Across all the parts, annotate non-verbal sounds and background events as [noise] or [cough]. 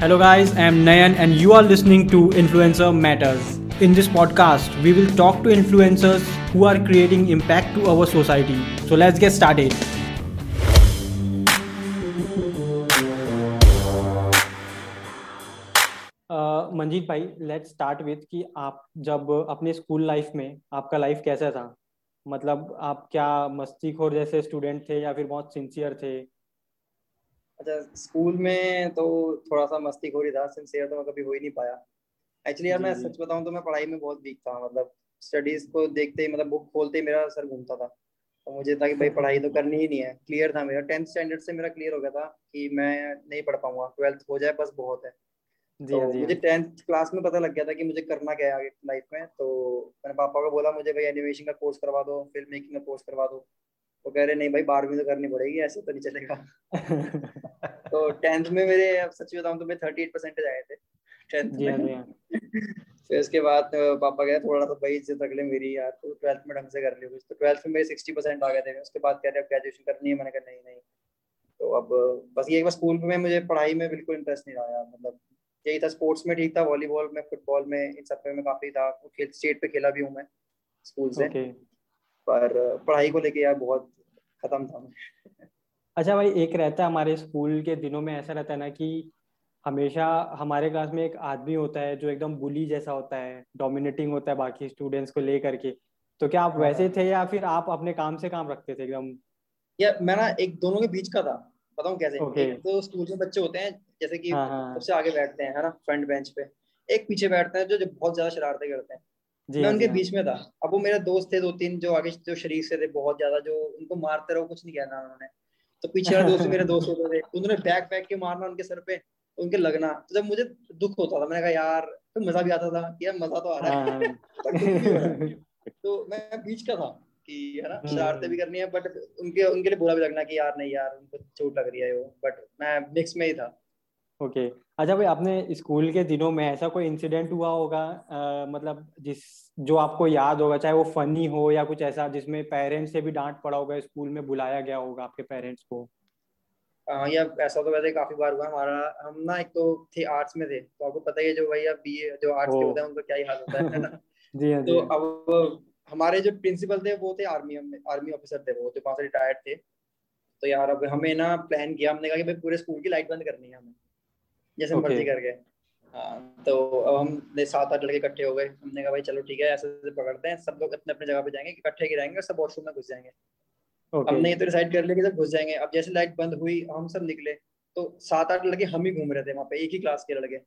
Hello, guys, I am Nayan, and you are listening to Influencer Matters. In this podcast, we will talk to influencers who are creating impact to our society. So, let's get started. Uh, Manjeet भाई let's start with कि आप जब अपने school life में आपका life कैसा था मतलब आप क्या मस्तीखोर जैसे स्टूडेंट थे या फिर बहुत सिंसियर थे अच्छा स्कूल में तो थोड़ा सा मस्ती खोरी था सिंसियर तो मैं कभी हो ही नहीं पाया। एक्चुअली यार मैं सच बताऊँ तो मैं पढ़ाई में बहुत वीक था मतलब स्टडीज़ को देखते ही मतलब बुक खोलते ही मेरा सर घूमता था। तो मुझे था कि भाई [laughs] पढ़ाई तो करनी ही नहीं है। क्लियर था मेरा। टेंथ स्टैंडर्ड से मेरा क्लियर हो गया था कि मैं नहीं पढ़ पाऊँगा। ट्वेल्थ हो जाए बस बहुत है। जी तो जी। मुझे टेंथ क्लास में पता लग गया था कि मुझे करना क्या है आगे लाइफ में। तो मैंने पापा को बोला मुझे भाई एनिमेशन का कोर्स करवा दो फ़िल्म मेकिंग का कोर्स करवा दो। वो कह रहे नहीं भाई बारहवीं तो करनी पड़ेगी ऐसे तो नहीं चलेगा। [laughs] तो टेंथ में मेरे सच बताऊँ तो मैं थर्टी एट परसेंटेज आए थे टेंथ में। हाँ, हाँ। फिर उसके बाद पापा गए थोड़ा सा भाई इज़्ज़त रख ले मेरी यार तो ट्वेल्थ में ढंग से कर लियो तो ट्वेल्थ में मेरे सिक्सटी परसेंट आ गए थे। उसके बाद कह रहे अब ग्रेजुएशन करनी है। मैंने कहा नहीं नहीं। तो अब बस ये स्कूल में मुझे पढ़ाई में बिल्कुल इंटरेस्ट नहीं रहा मतलब यही था स्पोर्ट्स में ठीक था वॉलीबॉल में फुटबॉल में इन सब में काफ़ी था खेल स्टेट पे खेला भी हूँ मैं स्कूल से। Okay. पर पढ़ाई को लेके यार बहुत खत्म था अच्छा भाई एक रहता है हमारे स्कूल के दिनों में ऐसा रहता है ना कि हमेशा हमारे क्लास में एक आदमी होता है जो एकदम बुली जैसा होता है डोमिनेटिंग होता है बाकी स्टूडेंट्स को लेकर के तो क्या आप हाँ। वैसे थे या फिर आप अपने काम से काम रखते थे एकदम या मैं ना एक दोनों के बीच का था बताऊँ कैसे okay. एक तो स्कूल में बच्चे होते हैं जैसे कि हाँ, हाँ। सबसे आगे बैठते हैं है ना फ्रंट बेंच पे एक पीछे बैठते हैं जो, जो बहुत ज़्यादा शरारतें करते हैं मैं हाँ उनके हाँ। बीच में था। अब वो मेरे दोस्त थे दो तीन जो आगे जो शरीर से थे बहुत ज़्यादा जो उनको मारते रहो कुछ नहीं कहना उन्होंने। तो पीछे वाले दोस्त मेरे दोस्त होते थे। उन्होंने बैक बैक के मारना उनके सर पे उनके लगना। तो जब मुझे दुख होता था मैंने कहा यार तो मज़ा भी आता था यार मज़ा तो आ रहा है। हाँ। [laughs] तो मैं बीच का था कि है ना शरारतें भी करनी है बट उनके उनके लिए बुरा भी लगना कि यार नहीं यार उनको चोट लग रही है वो बट मैं मिक्स में ही था। Okay okay. अच्छा भाई आपने स्कूल के दिनों में ऐसा कोई इंसिडेंट हुआ होगा आ, मतलब जिस जो आपको याद होगा चाहे वो फनी हो या कुछ ऐसा जिसमें पेरेंट्स से भी डांट पड़ा होगा स्कूल में बुलाया गया होगा आपके पेरेंट्स को? हाँ या ऐसा तो वैसे काफ़ी बार हुआ हमारा हम ना एक तो थे आर्ट्स में थे तो आपको पता ही है जो भैया बीए जो आर्ट्स के होते हैं उनका क्या ही हाल होता है ना? [laughs] जी हाँ तो अब हमारे जो प्रिंसिपल थे वो थे आर्मी आर्मी ऑफिसर थे वो तो पास रिटायर्ड थे। तो यार अब हमें ना प्लान किया हमने कहा कि भाई पूरे स्कूल की लाइट बंद करनी है हमें। जैसे okay. मर्ज़ी करके। हाँ तो अब हम सात आठ लड़के इकट्ठे हो गए। हमने कहा भाई चलो ठीक है ऐसे पकड़ते हैं। सब लोग अपने अपने जगह पे जाएँगे इकट्ठे गिराएँगे सब वॉशरूम में घुस जाएँगे। okay. हमने ये तो डिसाइड कर लिया कि जब घुस जाएँगे। अब जैसे लाइट बंद हुई हम सब निकले तो सात आठ लड़के हम ही घूम रहे थे वहाँ पे एक ही क्लास के लड़के।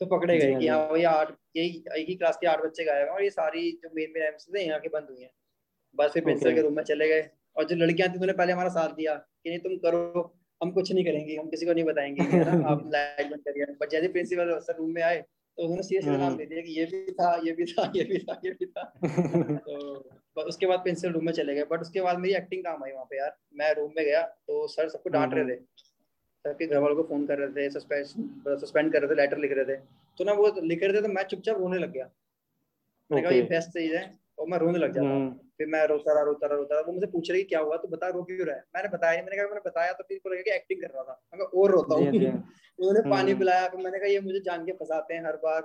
तो पकड़े गए कि हाँ, हाँ भाई आठ यही एक ही क्लास के आठ बच्चे गायब हैं और ये सारी जो मेन मेन एम्स थे यहाँ के बंद हुई हैं। बस फिर प्रिंसिपल के रूम में चले गए। और जो लड़कियाँ थी उन्होंने पहले हमारा साथ दिया कि नहीं तुम करो हम कुछ नहीं करेंगे हम किसी को नहीं बताएँगे आप लाइट बंद करिए बट जैसे प्रिंसिपल सर रूम में आए तो उन्होंने सीधे सीधे नाम दे दिया कि ये भी था ये भी था ये भी था ये भी था। [laughs] तो उसके बाद प्रिंसिपल रूम में चले गए। बट उसके बाद मेरी एक्टिंग काम आई वहाँ पे यार। मैं रूम में गया तो सर सबको डांट रहे थे। सबके घर वालों को फ़ोन कर रहे थे सस्पेंड सस्पेंड कर रहे थे लेटर लिख रहे थे। तो ना वो लिख रहे थे तो मैं चुपचाप रोने लग गया। मैंने कहा ये बेस्ट चीज़ है। और मैं रोने लग जाता। हम्म। फिर मैं रोता रहा रोता रहा रोता रहा। वो मुझे पूछ रही क्या हुआ? तो बता रो क्यों रहा है? मैंने बताया मैंने कहा मैंने बताया तो फिर लगा कि एक्टिंग कर रहा था। मैं और रोता हूँ। [laughs] उन्होंने पानी हम्म। पिलाया फिर मैंने कहा ये मुझे जान के फंसाते हैं हर बार।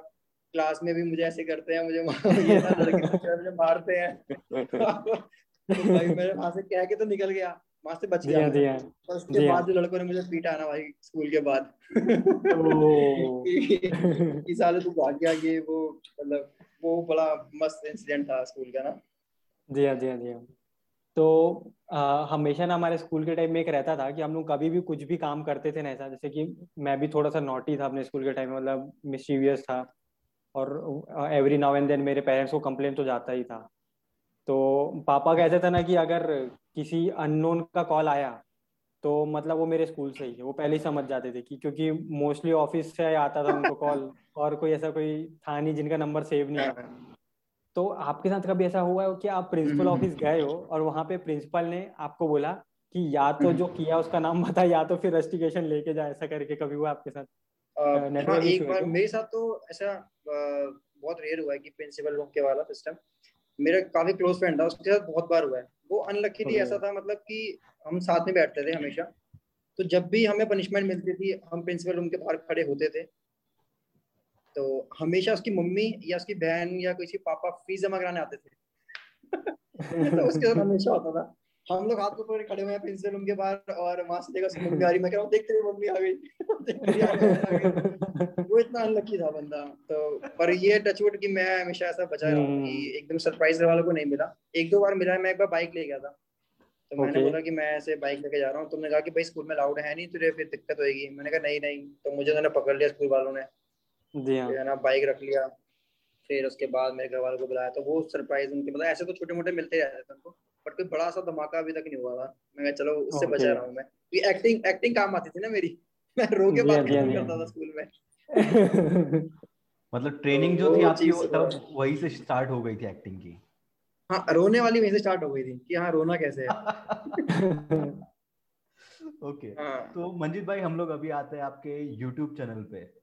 क्लास में भी मुझे ऐसे करते हैं मुझे ये [laughs] मुझे मारते हैं। [laughs] तो भाई मैंने वहाँ से कह के तो निकल गया। वहाँ से बच गया दिया, और उसके बाद जो लड़कों ने मुझे पीटा ना भाई स्कूल के बाद। कि साले तू भाग गया ये वो मतलब वो बड़ा मस्त इंसिडेंट था स्कूल का ना। जी हाँ जी हाँ जी हाँ तो आ, हमेशा ना हमारे स्कूल के टाइम में एक रहता था कि हम लोग कभी भी कुछ भी काम करते थे ना ऐसा जैसे कि मैं भी थोड़ा सा नोटी था अपने स्कूल के टाइम में मतलब मिस्टीवियस था। और एवरी नाउ एंड देन मेरे पेरेंट्स को कंप्लेन तो जाता ही था। तो पापा कहते थे ना कि अगर किसी अननोन का कॉल आया तो मतलब वो मेरे स्कूल से ही है वो पहले ही समझ जाते थे कि क्योंकि मोस्टली ऑफ़िस से आता था उनको कॉल और कोई ऐसा कोई था नहीं जिनका नंबर सेव नहीं है। तो आपके साथ कभी ऐसा हुआ है कि आप प्रिंसिपल ऑफ़िस गए हो और वहाँ पे प्रिंसिपल ने आपको बोला कि या तो जो किया उसका नाम बता या तो फिर रेस्टिगेशन लेके जाए ऐसा करके कभी हुआ आपके साथ? हाँ, एक बार मेरे साथ तो ऐसा बहुत रेयर हुआ है कि प्रिंसिपल रूम के वाला सिस्टम मेरा काफ़ी क्लोज फ्रेंड था उसके साथ बहुत बार हुआ है। वो अनलकीली ऐसा था मतलब कि हम साथ में बैठते थे हमेशा। तो जब भी हमें पनिशमेंट मिलती थी हम प्रिंसिपल रूम के बाहर खड़े होते थे। तो हमेशा उसकी मम्मी या उसकी बहन या किसी पापा फ़ीस जमा कराने आते थे। [laughs] तो उसके साथ हमेशा होता था। हम लोग हाथ पकड़े खड़े हुए हैं प्रिंसिपल रूम के बाहर और वहाँ से देखा मम्मी आ रही। मैं कह रहा हूँ देखते [laughs] मम्मी आ गई। वो इतना अनलकी था बंदा। तो पर ये टचवुड की मैं हमेशा ऐसा बचा रहा हूँ कि हम्म। एकदम सरप्राइज़ वालों को नहीं मिला। एक दो बार मिला मैं एक बार बाइक ले गया था। तो okay. मैंने बोला कि मैं ऐसे बाइक लेके जा रहा हूँ। तुमने कहा कि भाई स्कूल में लाउड है नहीं तुझे फिर दिक्कत होगी मैंने कहा नहीं नहीं। तो मुझे उन्होंने पकड़ लिया स्कूल वालों ने। जी हाँ। ना बाइक रख लिया फिर उसके बाद मेरे घर वालों को बुलाया तो वो सरप्राइज़ उनके मतलब ऐसे तो छोटे मोटे मिलते रहते थे उनको बट कोई बड़ा सा धमाका अभी तक नहीं हुआ था। मैं चलो उससे okay. बचा रहा हूँ मैं। क्योंकि एक्टिंग एक्टिंग काम आती थी ना मेरी। मैं रो के बात करता था स्कूल में। [laughs] मतलब ट्रेनिंग जो थी आपकी तब वही से स्टार्ट हो गई थी एक्टिंग की? हाँ रोने वाली वहीं से स्टार्ट हो गई थी कि हाँ रोना कैसे है? [laughs] [laughs] ओके हाँ. तो मंजीत भाई हम लोग अभी आते हैं आपके यूट्यूब चैनल पे।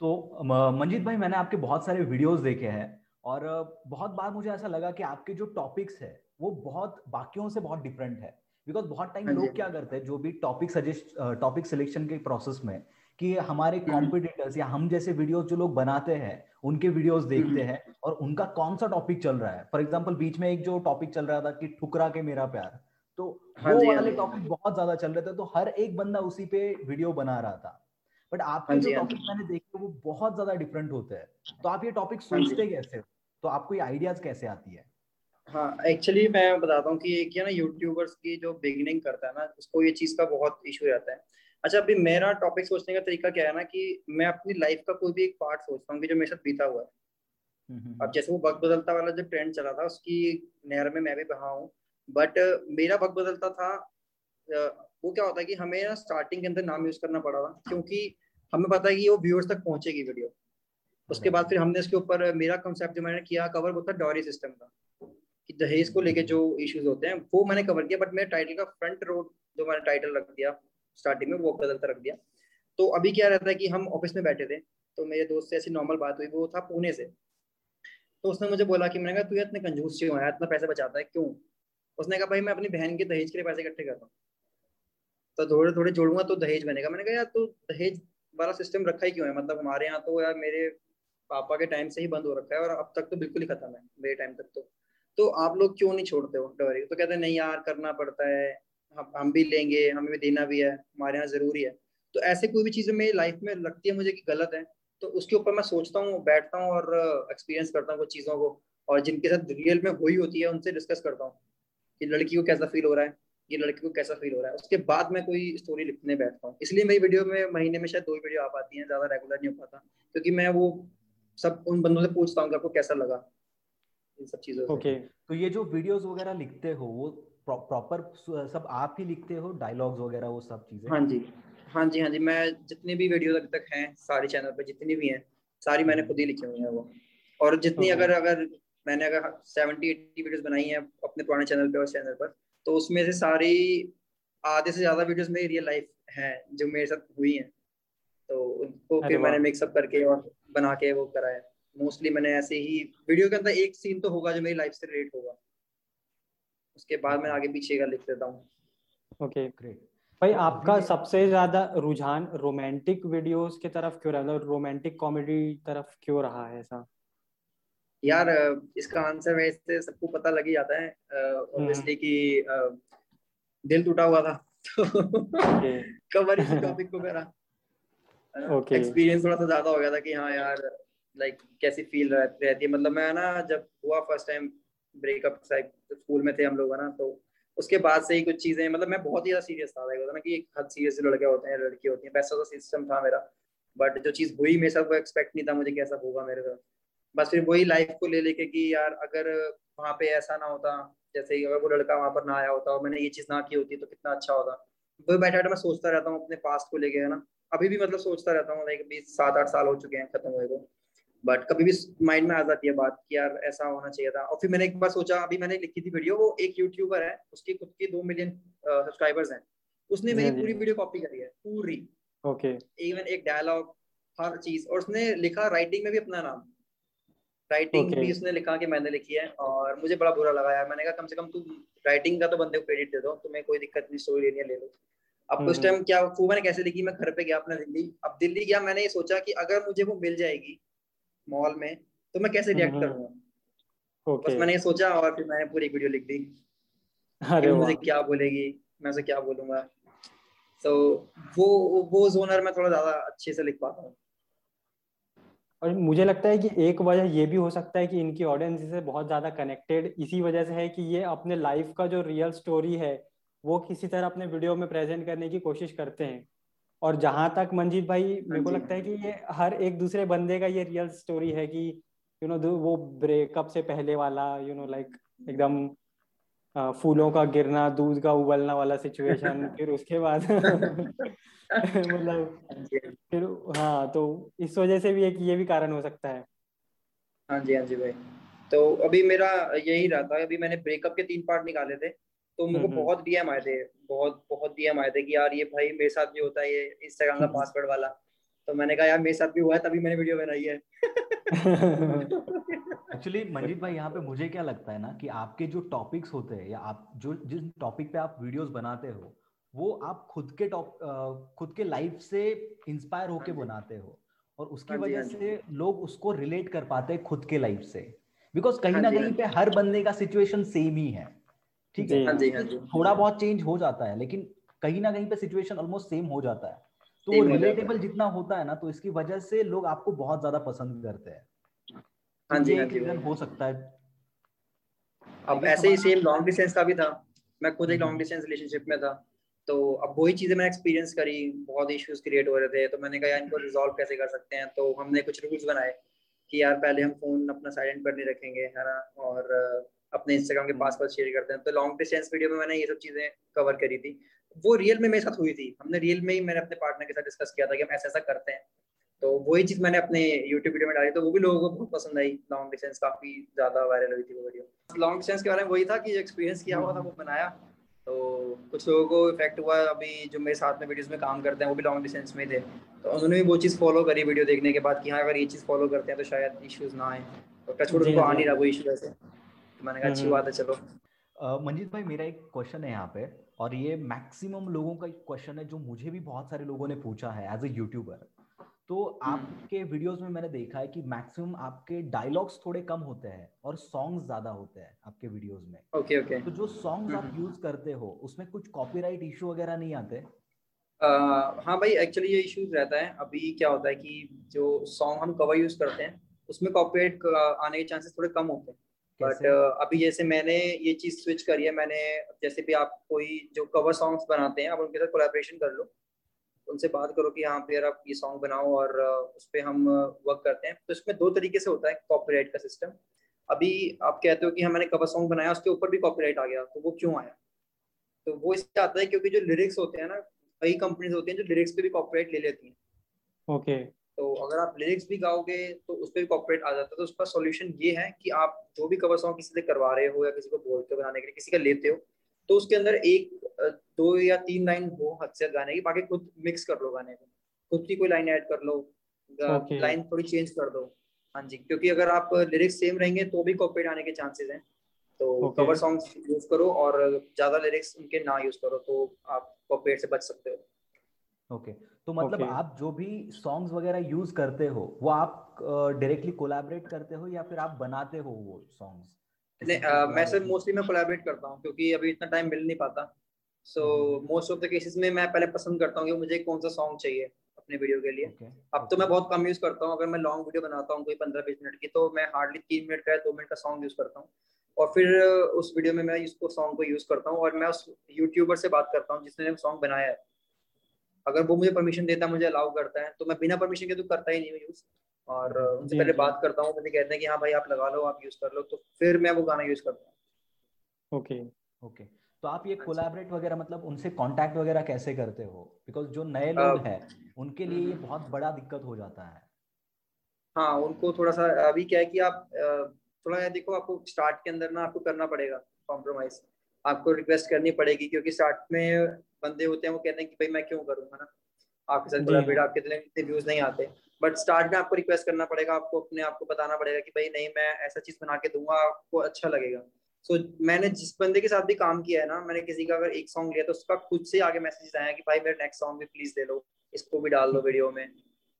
तो मंजीत भाई मैंने आपके बहुत सारे वीडियोस देखे हैं और बहुत बार मुझे ऐसा लगा कि आपके जो टॉपिक्स है वो बहुत बाकियों से बहुत डिफरेंट है। बिकॉज़ बहुत टाइम हाँ लोग क्या करते हैं जो भी टॉपिक सजेस्ट टॉपिक सिलेक्शन के प्रोसेस में कि हमारे कॉम्पिटिटर्स हम्म। या हम जैसे वीडियोस जो लोग बनाते हैं उनके वीडियोस देखते हम्म। हैं और उनका कौन सा टॉपिक चल रहा है। फॉर एग्ज़ाम्पल बीच में एक जो टॉपिक चल रहा था कि ठुकरा के मेरा प्यार तो हाँ वो हाँ वाले टॉपिक बहुत ज़्यादा चल रहे थे तो हर एक बंदा उसी पे वीडियो बना रहा था। बट आपके हाँ जो टॉपिक मैंने देखे वो बहुत ज़्यादा डिफरेंट होते हैं। तो आप ये टॉपिक सोचते कैसे तो आपको ये आइडियाज़ कैसे आती है? हाँ एक्चुअली मैं बताता हूँ कि एक ना यूट्यूबर्स की जो बिगिनिंग करता है ना उसको ये चीज़ का बहुत इशू रहता है। अच्छा अभी मेरा टॉपिक सोचने का तरीका क्या है ना कि मैं अपनी लाइफ का कोई भी एक पार्ट सोचता हूँ कि जो मेरे साथ बीता हुआ है। हम्म, हम्म, अब जैसे वो वक्त बदलता वाला जो ट्रेंड चला था उसकी नहर में मैं भी बहा हूँ। बट मेरा वक्त बदलता था वो क्या होता है कि हमें ना स्टार्टिंग के अंदर नाम यूज़ करना पड़ा था क्योंकि हमें पता है कि वो व्यूअर्स तक पहुंचेगी वीडियो उसके बाद फिर हमने इसके ऊपर, मेरा कंसेप्ट जो मैंने किया कवर वो था डॉरी सिस्टम का, कि दहेज को लेके जो इश्यूज़ होते हैं, वो मैंने कवर किया बट मेरे टाइटल का फ्रंट रोड जो मैंने टाइटल रख दिया स्टार्टिंग में, वो बदलता रख दिया। तो अभी क्या रहता है कि हम ऑफ़िस में बैठे थे तो मेरे दोस्त से ऐसी नॉर्मल बात हुई, वो था पुणे से। तो उसने मुझे बोला कि, मैंने कहा, तू इतने कंजूस क्यों है? इतना पैसा बचाता है, क्यों? उसने कहा, भाई, मैं अपनी बहन के दहेज के लिए पैसे इकट्ठे कर रहा हूँ। तो थोड़े थोड़े जोड़ूँगा तो दहेज बनेगा। मैंने कहा, यार, तू दहेज वाला सिस्टम रखा ही क्यों है? मतलब हमारे यहाँ तो यार मेरे पापा के टाइम से ही बंद हो रखा है और अब तक तो बिल्कुल ही खत्म है, मेरे टाइम तक तो। तो आप लोग क्यों नहीं छोड़ते हो डोरी? तो कहते नहीं यार, करना पड़ता है। हम हम भी लेंगे, हमें भी देना भी है, हमारे यहाँ ज़रूरी है। तो ऐसे कोई भी चीज़ें मेरी लाइफ में लगती है मुझे कि गलत है तो उसके ऊपर मैं सोचता हूँ, बैठता हूँ और एक्सपीरियंस करता हूँ कुछ चीज़ों को और जिनके साथ रियल में हुई होती है, उनसे डिस्कस करता हूँ कि लड़की को कैसा फील हो रहा है। ये लड़की को कैसा फील हो रहा है? उसके बाद मैं कोई स्टोरी लिखने बैठता हूँ। इसलिए मेरी वीडियो में महीने में शायद दो वीडियो आ पाती हैं ज़्यादा रेगुलर नहीं हो पाता क्योंकि मैं वो सब उन बंदों से पूछता हूँ कि आपको कैसा लगा? इन सब चीज़ों से। ओके तो ये जो वीडियोस वगैरह लिखते हो वो प्रॉपर सब आप ही लिखते हो? डायलॉग्स वगैरह वो सब चीज़ें? हाँ जी। हाँ जी हाँ जी मैं जितने भी वीडियो अभी तक हैं सारे चैनल पे जितनी भी हैं सारी मैंने खुद ही लिखी हुई है वो। और जितनी अगर अगर मैंने अगर सेवेंटी एट्टी वीडियोस बनाई हैं अपने पुराने चैनल पे और चैनल पर तो उसमें से सारी आधे से ज़्यादा वीडियोस मेरी रियल लाइफ है जो मेरे साथ हुई हैं। तो उनको फिर मैंने मिक्सअप करके और बना के वो करा है मोस्टली मैंने ऐसे ही वीडियो के अंदर एक सीन तो होगा जो मेरी लाइफ से रिलेट होगा। उसके बाद मैं आगे पीछे का लिख देता हूँ। ओके ग्रेट भाई आपका सबसे ज़्यादा रुझान रोमांटिक वीडियोस की तरफ़ क्यों रहा मतलब रोमांटिक कॉमेडी तरफ़ क्यों रहा है ऐसा? यार इसका आंसर वैसे सबको पता लग ही जाता है ऑब्वियसली हम्म। कि दिल टूटा हुआ था। तो कवर इस टॉपिक को मेरा। एक्सपीरियंस थोड़ा सा ज़्यादा हो गया था कि हाँ यार लाइक कैसी फील रहती है। मतलब मैं ना जब हुआ फ़र्स्ट टाइम ब्रेकअप स्कूल में थे हम लोग ना तो उसके बाद से ही कुछ चीज़ें मतलब मैं बहुत ही ज़्यादा सीरियस था। होता ना कि एक हद सीरियस लड़के होते हैं लड़की होती है वैसा तो सिस्टम था मेरा। बट जो चीज़ हुई मेरे साथ वो एक्सपेक्ट नहीं था मुझे कैसा होगा मेरे साथ। बस फिर वही लाइफ को ले लेके कि यार अगर वहाँ पे ऐसा ना होता जैसे अगर वो लड़का वहाँ पर ना आया होता और मैंने ये चीज़ ना की होती तो कितना अच्छा होता। वही बैठा बैठा मैं सोचता रहता हूँ अपने पास्ट को लेके है ना? अभी भी मतलब सोचता रहता हूँ लाइक बीस सात आठ साल हो चुके हैं खत्म हुए को। बट कभी भी माइंड में आ जाती है बात कि यार ऐसा होना चाहिए था। और फिर मैंने एक बार सोचा अभी मैंने लिखी थी वीडियो वो एक यूट्यूबर है उसकी खुद की दो मिलियन सब्सक्राइबर्स हैं। उसने मेरी पूरी वीडियो कॉपी करी है पूरी। ओके इवन एक डायलॉग हर चीज़। और उसने लिखा राइटिंग में भी अपना नाम। Writing okay. भी उसने लिखा कि मैंने लिखी है और मुझे बड़ा बुरा लगा यार। मैंने कहा कम से कम तू राइटिंग का तो बंदे को क्रेडिट दे दो तुम्हें कोई दिक्कत नहीं स्टोरी लेनी है ले लो। अब उस टाइम हम्म। क्या वो मैंने कैसे लिखी मैं घर पे गया अपना दिल्ली। अब दिल्ली गया मैंने ये सोचा कि अगर मुझे वो मिल जाएगी मॉल में तो मैं कैसे रिएक्ट करूँगा? okay. बस मैंने ये सोचा और फिर मैंने पूरी वीडियो लिख दी। अरे मुझे क्या बोलेगी मैं उसे क्या बोलूँगा? तो वो वो जोनर में थोड़ा ज़्यादा अच्छे से लिख पाता हूँ। और मुझे लगता है कि एक वजह ये भी हो सकता है कि इनकी ऑडियंस से बहुत ज़्यादा कनेक्टेड इसी वजह से है कि ये अपने लाइफ का जो रियल स्टोरी है वो किसी तरह अपने वीडियो में प्रेजेंट करने की कोशिश करते हैं। और जहाँ तक मंजीत भाई मेरे को हाँ लगता है कि ये हर एक दूसरे बंदे का ये रियल स्टोरी है कि यू नो वो ब्रेकअप से पहले वाला यू नो लाइक एकदम फूलों का गिरना दूध का उबलना वाला सिचुएशन [laughs] फिर उसके बाद [laughs] [laughs] मतलब फिर हाँ तो इस वजह से भी एक ये भी कारण हो सकता है। हाँ जी हाँ जी भाई। तो अभी मेरा यही रहता है अभी मैंने ब्रेकअप के तीन पार्ट निकाले थे तो मेरे को बहुत डीएम आए थे बहुत बहुत डीएम आए थे कि यार ये भाई मेरे साथ भी होता है ये इंस्टाग्राम का [laughs] पासवर्ड वाला। तो मैंने कहा यार मेरे साथ भी हुआ है तभी मैंने वीडियो बनाई है। [laughs] एक्चुअली मंजीत भाई यहाँ पे मुझे क्या लगता है ना कि आपके जो टॉपिक्स होते हैं या आप जो जिस टॉपिक पे आप वीडियोस बनाते हो वो आप खुद के टॉप खुद के लाइफ से इंस्पायर होके हाँ बनाते हो और उसकी हाँ वजह हाँ से लोग उसको रिलेट कर पाते हैं खुद के लाइफ से। बिकॉज़ कहीं ना कहीं पे हर बंदे का सिचुएशन सेम ही है। ठीक है? थोड़ा बहुत चेंज हो जाता है लेकिन कहीं ना कहीं पे सिचुएशन ऑलमोस्ट सेम हो जाता है। तो वो रिलेटेबल जितना होता है ना तो इसकी वजह से लोग आपको बहुत ज़्यादा पसंद करते हैं। हाँ जी हाँ जी। हो सकता है। अब ऐसे ही सेम लॉन्ग डिस्टेंस का भी था। मैं खुद एक लॉन्ग डिस्टेंस रिलेशनशिप में था। तो अब वही चीज़ें मैंने एक्सपीरियंस करी बहुत इश्यूज़ क्रिएट हो रहे थे तो मैंने कहा यार इनको रिजॉल्व कैसे कर सकते हैं? तो हमने कुछ रूल्स बनाए कि यार पहले हम फ़ोन अपना साइलेंट पर नहीं रखेंगे है ना? और अपने इंस्टाग्राम के पासवर्ड शेयर करते हैं। तो लॉन्ग डिस्टेंस वीडियो में मैंने ये सब चीज़ें कवर करी थी। वो रियल में मेरे साथ हुई थी। हमने रियल में ही मैंने अपने पार्टनर के साथ डिस्कस किया था कि हम ऐसा ऐसा करते हैं। तो वही चीज़ मैंने अपने यूट्यूब वीडियो में डाली तो वो भी लोगों को बहुत पसंद आई। लॉन्ग डिस्टेंस काफ़ी ज़्यादा वायरल हुई थी वो वीडियो लॉन्ग डिस्टेंस के बारे में वही था कि जो एक्सपीरियंस किया हुआ था वो बनाया। तो कुछ लोगों को इफ़ेक्ट हुआ अभी जो मेरे साथ में वीडियोस में काम करते हैं वो भी लॉन्ग डिस्टेंस में थे। तो उन्होंने भी वो चीज़ फॉलो करी वीडियो देखने के बाद कि हाँ अगर ये चीज़ फॉलो करते हैं तो शायद इश्यूज़ ना आए। तो टच उनको आ नहीं रहा वो इशू ऐसे तो मैंने कहा अच्छी हम्म। बात है चलो। मंजीत भाई मेरा एक क्वेश्चन है यहाँ पे। और ये मैक्सिमम लोगों का एक क्वेश्चन है जो मुझे भी बहुत सारे लोगों ने पूछा है एज ए यूट्यूबर तो हम्म। आपके वीडियोस में मैंने देखा है कि मैक्सिमम आपके डायलॉग्स थोड़े कम होते हैं और सॉन्ग्स ज़्यादा होते हैं आपके वीडियोस में ओके okay, ओके okay. तो जो सॉन्ग्स आप यूज़ हम्म। करते हो उसमें कुछ कॉपीराइट इशू वगैरह नहीं आते uh, हाँ भाई एक्चुअली ये इश्यूज़ रहता है अभी क्या होता है कि जो सॉन्ग हम कवर यूज़ करते हैं उसमें कॉपीराइट आने के चांसेस थोड़े कम होते हैं बट uh, अभी जैसे मैंने ये चीज़ स्विच करी है मैंने जैसे भी आप कोई जो कवर सॉन्ग्स बनाते हैं आप उनके साथ कोलैबोरेशन कर लो उनसे बात करो कि हाँ पे यार आप ये सॉन्ग बनाओ और उस पर हम वर्क करते हैं। तो इसमें दो तरीके से होता है कॉपीराइट का सिस्टम अभी आप कहते हो कि हाँ मैंने कवर सॉन्ग बनाया उसके ऊपर भी कॉपीराइट आ गया तो वो क्यों आया? तो वो इससे आता है क्योंकि जो लिरिक्स होते हैं ना कई कंपनीज़ होती हैं जो लिरिक्स पे भी कॉपीराइट ले लेती हैं। Okay okay. तो अगर आप लिरिक्स भी गाओगे तो उस पर भी कॉपीराइट आ जाता है। तो उसका सॉल्यूशन ये है कि आप जो भी कवर सॉन्ग किसी से करवा रहे हो या किसी को बोलते हो बनाने के लिए किसी का लेते हो तो उसके अंदर एक दो या तीन लाइन हो हद से गाने की बाकी खुद मिक्स कर लो गाने को खुद की कोई लाइन ऐड कर लो okay. लाइन थोड़ी चेंज कर दो हाँ जी क्योंकि अगर आप लिरिक्स सेम रहेंगे तो भी कॉपीराइट आने के चांसेस हैं तो कवर सॉन्ग्स यूज़ करो और ज़्यादा लिरिक्स उनके ना यूज़ करो तो आप कॉपीराइट से बच सकते हो ओके okay. तो मतलब okay. आप जो भी सॉन्ग्स वगैरह यूज़ करते हो वो आप डायरेक्टली uh, कोलैबोरेट करते हो या फिर आप बनाते हो वो सॉन्ग्स मैं सर मोस्टली मैं कोलैबोरेट करता हूँ क्योंकि अभी इतना टाइम मिल नहीं पाता। So most of the cases में मैं पहले पसंद करता हूँ कि मुझे कौन सा सॉन्ग चाहिए अपने वीडियो के लिए। Okay. अब तो मैं बहुत कम यूज़ करता हूँ अगर मैं लॉन्ग वीडियो बनाता हूँ कोई पंद्रह बीस मिनट की तो मैं हार्डली तीन मिनट का या दो मिनट का सॉन्ग यूज़ करता हूँ। और फिर उस वीडियो में मैं इसको सॉन्ग को यूज़ करता हूँ और मैं उस यूट्यूबर से बात करता हूँ जिसने सॉन्ग बनाया है। अगर वो मुझे परमिशन देता है मुझे अलाउ करता है तो मैं बिना परमिशन के तो करता ही नहीं हूँ यूज़ और उनसे पहले बात करता हूँ मुझे कहते हैं कि हाँ भाई आप लगा लो आप यूज़ कर लो तो फिर मैं वो गाना यूज़ करता हूँ। ओके। ओके। तो आप ये कोलैबोरेट अच्छा। वगैरह मतलब उनसे कांटेक्ट वगैरह कैसे करते हो? बिकॉज़ जो नए लोग हैं उनके लिए ये हम्म। बहुत बड़ा दिक्कत हो जाता है। हाँ उनको थोड़ा सा अभी क्या है कि आप थोड़ा देखो आपको स्टार्ट के अंदर ना आपको करना पड़ेगा कॉम्प्रोमाइज आपको रिक्वेस्ट करनी पड़ेगी क्योंकि स्टार्ट में बंदे होते हैं वो कहते हैं कि भाई मैं क्यों करूँगा ना? आपके साथ कोलैबोरेट आपके इतने व्यूज़ नहीं आते। बट स्टार्ट में आपको रिक्वेस्ट करना पड़ेगा आपको अपने आप को बताना पड़ेगा कि भाई नहीं मैं ऐसा चीज़ बना के दूँगा आपको अच्छा लगेगा। सो so, मैंने जिस बंदे के साथ भी काम किया है ना मैंने किसी का अगर एक सॉन्ग लिया तो उसका खुद से आगे मैसेज आया कि भाई मेरा नेक्स्ट सॉन्ग भी प्लीज़ दे लो इसको भी डाल दो वीडियो में।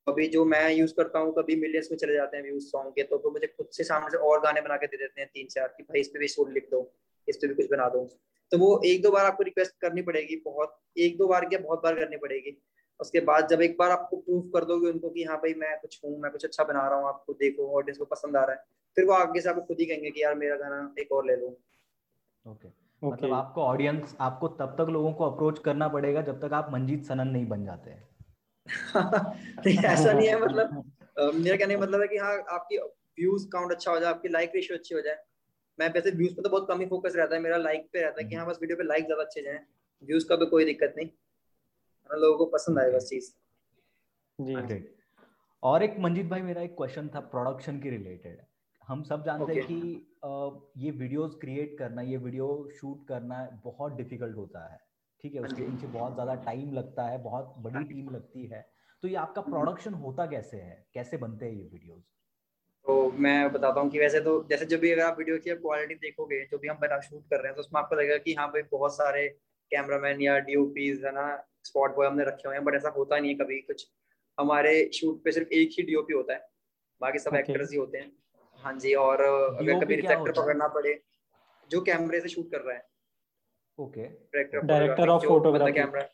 अभी जो मैं यूज़ करता हूँ कभी मिलियंस में चले जाते हैं व्यूज़ सॉन्ग के तो, तो मुझे खुद से सामने से और गाने बना के दे देते हैं तीन चार कि भाई इस पे भी शूट लिख दो इस पे भी कुछ बना दो। तो वो एक दो बार आपको रिक्वेस्ट करनी पड़ेगी बहुत एक दो बार क्या बहुत बार करनी पड़ेगी। उसके बाद जब एक बार आपको प्रूफ कर दोगे उनको कि हाँ भाई मैं कुछ हूँ मैं कुछ अच्छा बना रहा हूँ आपको देखो ऑडियंस को पसंद आ रहा है फिर वो आगे से आपको खुद ही कहेंगे कि यार मेरा गाना एक और ले लो। Okay okay. okay. मतलब आपको ऑडियंस आपको तब तक लोगों को अप्रोच करना पड़ेगा जब तक आप मंजीत सनन नहीं बन जाते हैं। [laughs] ऐसा नहीं है मतलब मेरा कहने का मतलब है कि हाँ आपकी व्यूज़ काउंट अच्छा हो जाए आपकी लाइक रेशियो अच्छी हो जाए। मैं वैसे व्यूज़ पे तो बहुत कम ही फोकस रहता है मेरा लाइक पे रहता है कि हाँ बस वीडियो पे लाइक ज़्यादा अच्छे जाए व्यूज़ का तो कोई दिक्कत नहीं। लोगों को पसंद आएगा चीज़। जी। और एक मंजीत भाई मेरा एक क्वेश्चन था प्रोडक्शन के रिलेटेड हम सब जानते हैं कि ये वीडियोस क्रिएट करना ये वीडियो शूट करना बहुत डिफ़िकल्ट होता है। ठीक है? उसके पीछे बहुत ज़्यादा टाइम लगता है बहुत बड़ी टीम लगती है। तो ये आपका प्रोडक्शन होता कैसे है? कैसे बनते हैं ये वीडियोस तो मैं बताता हूँ कि वैसे तो जैसे जब भी अगर आप वीडियो की क्वालिटी देखोगे जो भी हम बना शूट कर रहे हैं तो उसमें आपको लगेगा कि हाँ भाई बहुत सारे कैमरामैन या डीओपीज है ना स्पॉट बॉय हमने रखे हुए हैं बट ऐसा होता नहीं है कभी कुछ। हमारे शूट पे सिर्फ़ एक ही डीओपी होता है बाकी सब एक्टर्स okay. ही होते हैं। हाँ जी और अगर कभी रिफ्लेक्टर पकड़ना पड़े जो कैमरे से शूट कर रहा है। Okay director of photography camera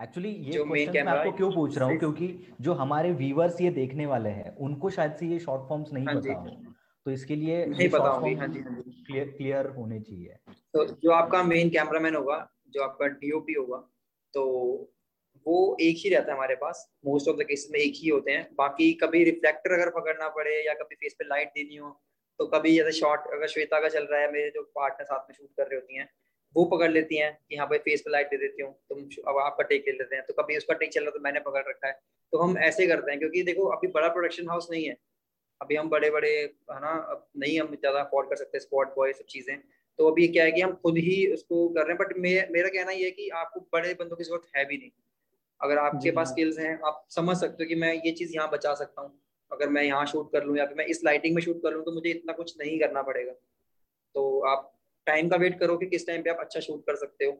actually yes. ये क्वेश्चन मैं आपको क्यों पूछ रहा हूँ? क्योंकि जो हमारे व्यूअर्स ये देखने वाले हैं उनको शायद से ये शॉर्ट फॉर्म्स नहीं हाँ पता हो तो इसके लिए नहीं पता होगी। हाँ जी क्लियर हाँ क्लियर होने चाहिए। तो जो आपका मेन कैमरामैन होगा जो आपका डीओपी होगा तो वो एक ही रहता है हमारे पास। मोस्ट ऑफ़ द केसेस में एक ही होते हैं। बाकी कभी रिफ्लेक्टर अगर पकड़ना पड़े या कभी फेस पे लाइट देनी हो तो कभी जैसे शॉर्ट अगर श्वेता का चल रहा है, मेरे जो पार्टनर साथ में शूट कर रहे होती हैं, वो पकड़ लेती हैं कि हाँ भाई फेस पे लाइट दे देती हूँ, तुम अब आपका टेक ले लेते हैं। तो कभी उसका टेक चल रहा तो मैंने पकड़ रखा है। तो हम ऐसे करते हैं, क्योंकि देखो, अभी बड़ा प्रोडक्शन हाउस नहीं है। अभी हम बड़े बड़े है ना नहीं हम ज़्यादा अफोर्ड कर सकते स्पॉट बॉय सब चीज़ें। तो अभी क्या है कि हम खुद ही उसको कर रहे हैं बट मे, मेरा कहना ये है कि आपको बड़े बंदों की ज़रूरत है भी नहीं। अगर आपके पास स्किल्स हाँ। आप समझ सकते हो कि मैं ये चीज़ यहाँ बचा सकता हूँ। अगर मैं यहाँ शूट कर लूँ या फिर मैं इस लाइटिंग में शूट कर लूँ तो मुझे इतना कुछ नहीं करना पड़ेगा। तो आप टाइम का वेट करो कि किस टाइम पे आप अच्छा शूट कर सकते हो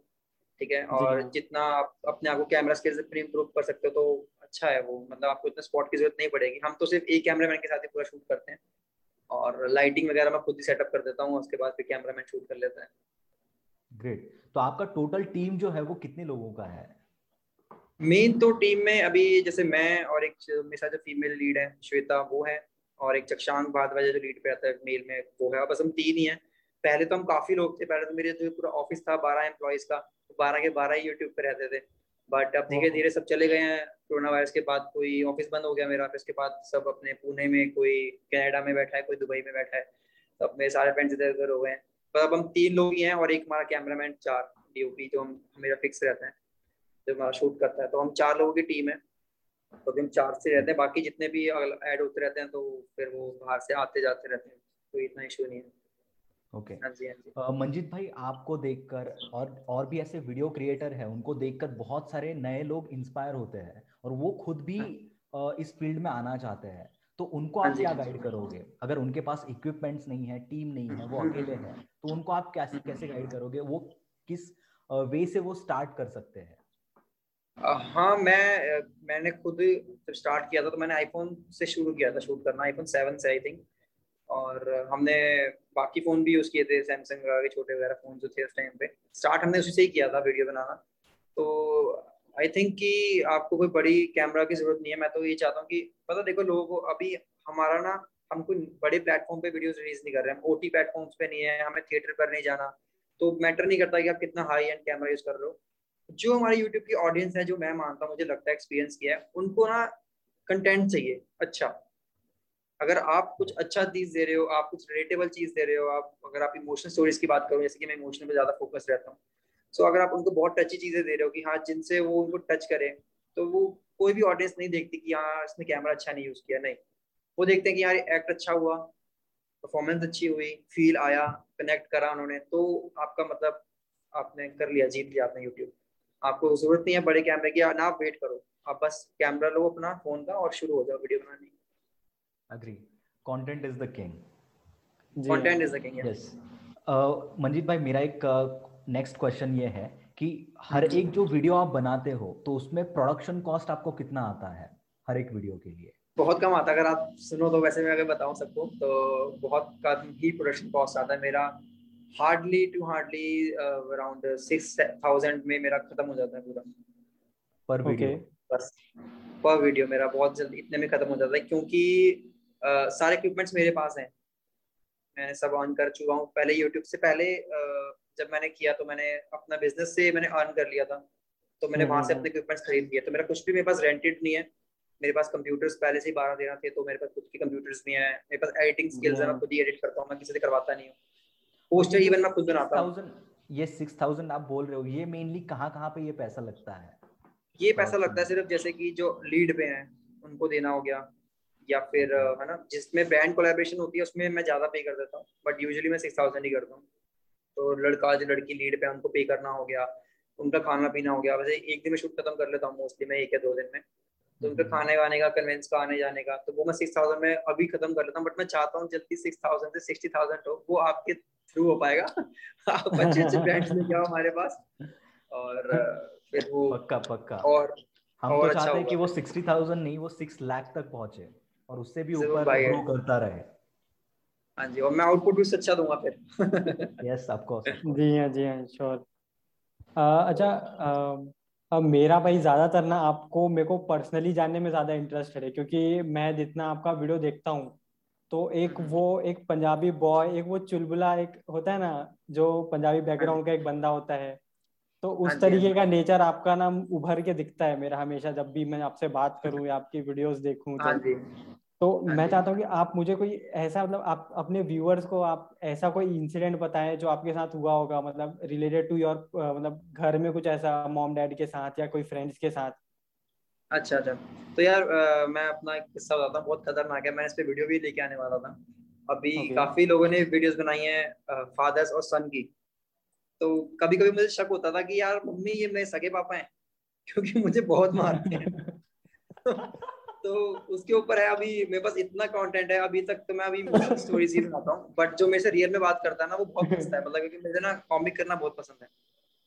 ठीक है? और। जितना आप अपने आप को कैमरा स्किल्स अपने इम्प्रूव कर सकते हो तो अच्छा है वो। मतलब आपको इतना स्पॉट की ज़रूरत नहीं पड़ेगी। हम तो सिर्फ़ एक कैमरा मैन के साथ ही पूरा शूट करते हैं। और लाइटिंग वगैरह मैं खुद ही सेटअप कर देता हूँ उसके बाद फिर कैमरा मैन शूट कर लेता है। ग्रेट तो आपका टोटल टीम जो है वो कितने लोगों का है? मेन तो टीम में अभी जैसे मैं और एक मेरे जो फीमेल लीड है श्वेता वो है और एक चक्षांग भारद्वाज जो लीड पे आता है मेल में वो है। बस हम तीन ही हैं। पहले तो हम काफ़ी लोग थे पहले तो मेरे जो पूरा ऑफ़िस था बारह एम्प्लॉयज़ का बारह के बारह ही यूट्यूब पे रहते थे। बट अब धीरे धीरे सब चले गए हैं। कोरोना वायरस के बाद कोई ऑफ़िस बंद हो गया मेरा फिर उसके बाद सब अपने पुणे में कोई कनाडा में बैठा है कोई दुबई में बैठा है। तो अब मेरे सारे फ्रेंड्स इधर उधर हो गए हैं। पर अब हम तीन लोग ही हैं और एक हमारा कैमरामैन चार डीओपी जो हम मेरा फिक्स रहता है। जो हमारा शूट करता है। तो हम चार लोगों की टीम है। तो हम चार से रहते हैं। बाकी जितने भी ऐड होते रहते हैं तो फिर वो बाहर से आते जाते रहते हैं। कोई इतना इशू नहीं है। ओके। okay. हाँ मंजीत भाई आपको देखकर और और भी ऐसे वीडियो क्रिएटर हैं उनको देखकर बहुत सारे नए लोग इंस्पायर होते हैं और वो खुद भी हाँ. इस फ़ील्ड में आना चाहते हैं। तो उनको आप हाँ क्या गाइड करोगे? अगर उनके पास इक्विपमेंट्स नहीं है टीम नहीं है वो अकेले हैं तो उनको आप कैसे कैसे गाइड करोगे? वो किस वे से वो स्टार्ट कर सकते हैं? हाँ मैं मैंने खुद जब स्टार्ट किया था तो मैंने आईफोन से शुरू किया था शूट करना आईफोन सेवन से आई थिंक और हमने बाकी फ़ोन भी यूज़ किए थे सैमसंग के छोटे वगैरह फ़ोन जो थे उस टाइम पे। स्टार्ट हमने उसी से ही किया था वीडियो बनाना। तो आई थिंक कि आपको कोई बड़ी कैमरा की ज़रूरत नहीं है। मैं तो ये चाहता हूँ कि पता देखो लोगों को अभी हमारा ना, हम कोई बड़े प्लेटफॉर्म पे वीडियोस रिलीज़ नहीं कर रहे हैं। हम ओ टी प्लेटफॉर्म्स पे नहीं है, हमें थिएटर पर नहीं जाना। तो मैटर नहीं करता कि आप कितना हाई एंड कैमरा यूज़ कर रहे हो। जो हमारे यूट्यूब की ऑडियंस है, जो मैं मानता हूँ, मुझे लगता है एक्सपीरियंस किया है, उनको ना कंटेंट चाहिए। अच्छा अगर आप कुछ अच्छा चीज़ दे रहे हो आप कुछ रिलेटेबल चीज़ दे रहे हो आप अगर आप इमोशनल स्टोरीज की बात करो जैसे कि मैं इमोशनल पे ज़्यादा फोकस रहता हूँ। सो so, अगर आप उनको बहुत टची चीज़ें दे रहे हो कि हाँ जिनसे वो उनको टच करें तो वो कोई भी ऑडियंस नहीं देखती कि हाँ इसने कैमरा अच्छा नहीं यूज़ किया। नहीं। वो देखते हैं कि यार एक्ट अच्छा हुआ परफॉर्मेंस अच्छी हुई फील आया कनेक्ट करा उन्होंने तो आपका मतलब आपने कर लिया जीत लिया आपने यूट्यूब आपको ज़रूरत नहीं है बड़े कैमरे की ना आप वेट करो। आप बस कैमरा लो अपना फ़ोन का और शुरू हो जाओ वीडियो बनाने agree content is the king content is the king yes Manjeet भाई मेरा एक नेक्स्ट uh, क्वेश्चन ये है कि हर एक जो वीडियो आप बनाते हो तो उसमें प्रोडक्शन कॉस्ट आपको कितना आता है हर एक वीडियो के लिए? बहुत कम आता अगर आप सुनो तो वैसे मैं अगर बताऊँ सबको तो बहुत कम ही प्रोडक्शन कॉस्ट आता है। मेरा hardly to hardly around six thousand में मेरा खत्म हो जाता है पूरा। पर वीडियो okay. बस। पर वीडियो मेरा बहुत जल्दी इतने में खत्म हो जाता है। क्योंकि uh, सारे इक्विपमेंट्स मेरे पास हैं। मैंने सब ऑन कर चुका हूँ। पहले यूट्यूब से पहले uh, जब मैंने किया तो मैंने अपना बिज़नेस से मैंने अर्न कर लिया था। तो मैंने वहाँ से हम्म, अपने इक्विपमेंट्स हम्म। खरीद लिए। तो मेरा कुछ भी मेरे पास रेंटेड नहीं है। मेरे पास कंप्यूटर्स पहले से ही बारह तेरह थे तो मेरे पास खुद के कंप्यूटर्स भी हैं। मेरे पास एडिटिंग स्किल्स है मैं खुद ही एडिट करता हूँ मैं किसी से करवाता नहीं हूँ। पोस्टर इवन मैं खुद बनाता हूँ। ये सिक्स थाउज़ेंड आप बोल रहे हो ये मेनली कहाँ कहाँ पे ये पैसा लगता है? ये पैसा लगता है सिर्फ़ जैसे कि जो लीड पे हैं उनको देना हो गया। या फिर है ना जिसमें ब्रांड कोलेब्रेशन होती है उसमें मैं ज़्यादा पे कर देता हूँ बट यूजुअली मैं सिक्स थाउज़ेंड ही करता हूँ। तो लड़का जो लड़की लीड पे उनको पे करना हो गया उनका खाना पीना हो गया वैसे एक दिन में शूट खत्म कर लेता हूँ मोस्टली मैं एक या दो दिन में। तो उनका खाने वाने का कन्वेंस का आने जाने का तो वो मैं सिक्स थाउज़ेंड में अभी खत्म कर लेता हूँ बट मैं चाहता हूँ जल्दी सिक्स थाउज़ेंड से सिक्सटी थाउज़ेंड हो वो आपके थ्रू हो पाएगा। [laughs] आप अच्छे अच्छे ब्रांड्स लेके आओ हमारे पास और फिर वो पक्का पक्का। और हम और तो अच्छा चाहते हैं कि वो सिक्सटी थाउज़ेंड नहीं वो सिक्स लाख तक पहुँचे। और उससे भी ऊपर ग्रो करता रहे। हाँ जी और मैं आउटपुट भी अच्छा दूँगा फिर। यस ऑफ़ कोर्स जी हाँ जी हाँ श्योर अच्छा अब मेरा भाई ज़्यादातर ना आपको मेरे को पर्सनली जानने में ज़्यादा इंटरेस्ट है क्योंकि मैं जितना आपका वीडियो देखता हूँ तो एक हम्म। वो एक पंजाबी बॉय एक वो चुलबुला एक होता है ना जो पंजाबी बैकग्राउंड का एक बंदा होता है तो उस हाँ तरीके हाँ का नेचर आपका ना उभर के दिखता है मेरा हमेशा जब भी मैं आपसे बात करूँ या आपकी वीडियोस देखूँ तो तो हाँ मैं चाहता हूँ कि आप मुझे कोई ऐसा मतलब आप अपने व्यूअर्स को आप ऐसा कोई इंसिडेंट बताएँ जो आपके साथ हुआ होगा मतलब रिलेटेड टू योर मतलब घर में कुछ ऐसा मॉम डैड के साथ या कोई फ्रेंड्स के साथ? अच्छा अच्छा। तो यार आ, मैं अपना एक किस्सा बताता हूँ बहुत खतरनाक है। मैं इस पे वीडियो भी लेके आने वाला था। अभी okay. काफ़ी लोगों ने वीडियोस बनाई हैं फादर्स और सन की। तो कभी कभी मुझे शक होता था कि यार मम्मी ये मेरे सगे पापा हैं क्योंकि मुझे बहुत मारते हैं। [laughs] [laughs] तो उसके ऊपर है अभी मेरे पास इतना कंटेंट है अभी तक तो मैं अभी स्टोरी ही बनाता हूँ बट जो मेरे से रियल में बात करता है ना वो बहुत पसंद है मतलब क्योंकि मुझे ना कॉमिक करना बहुत पसंद है।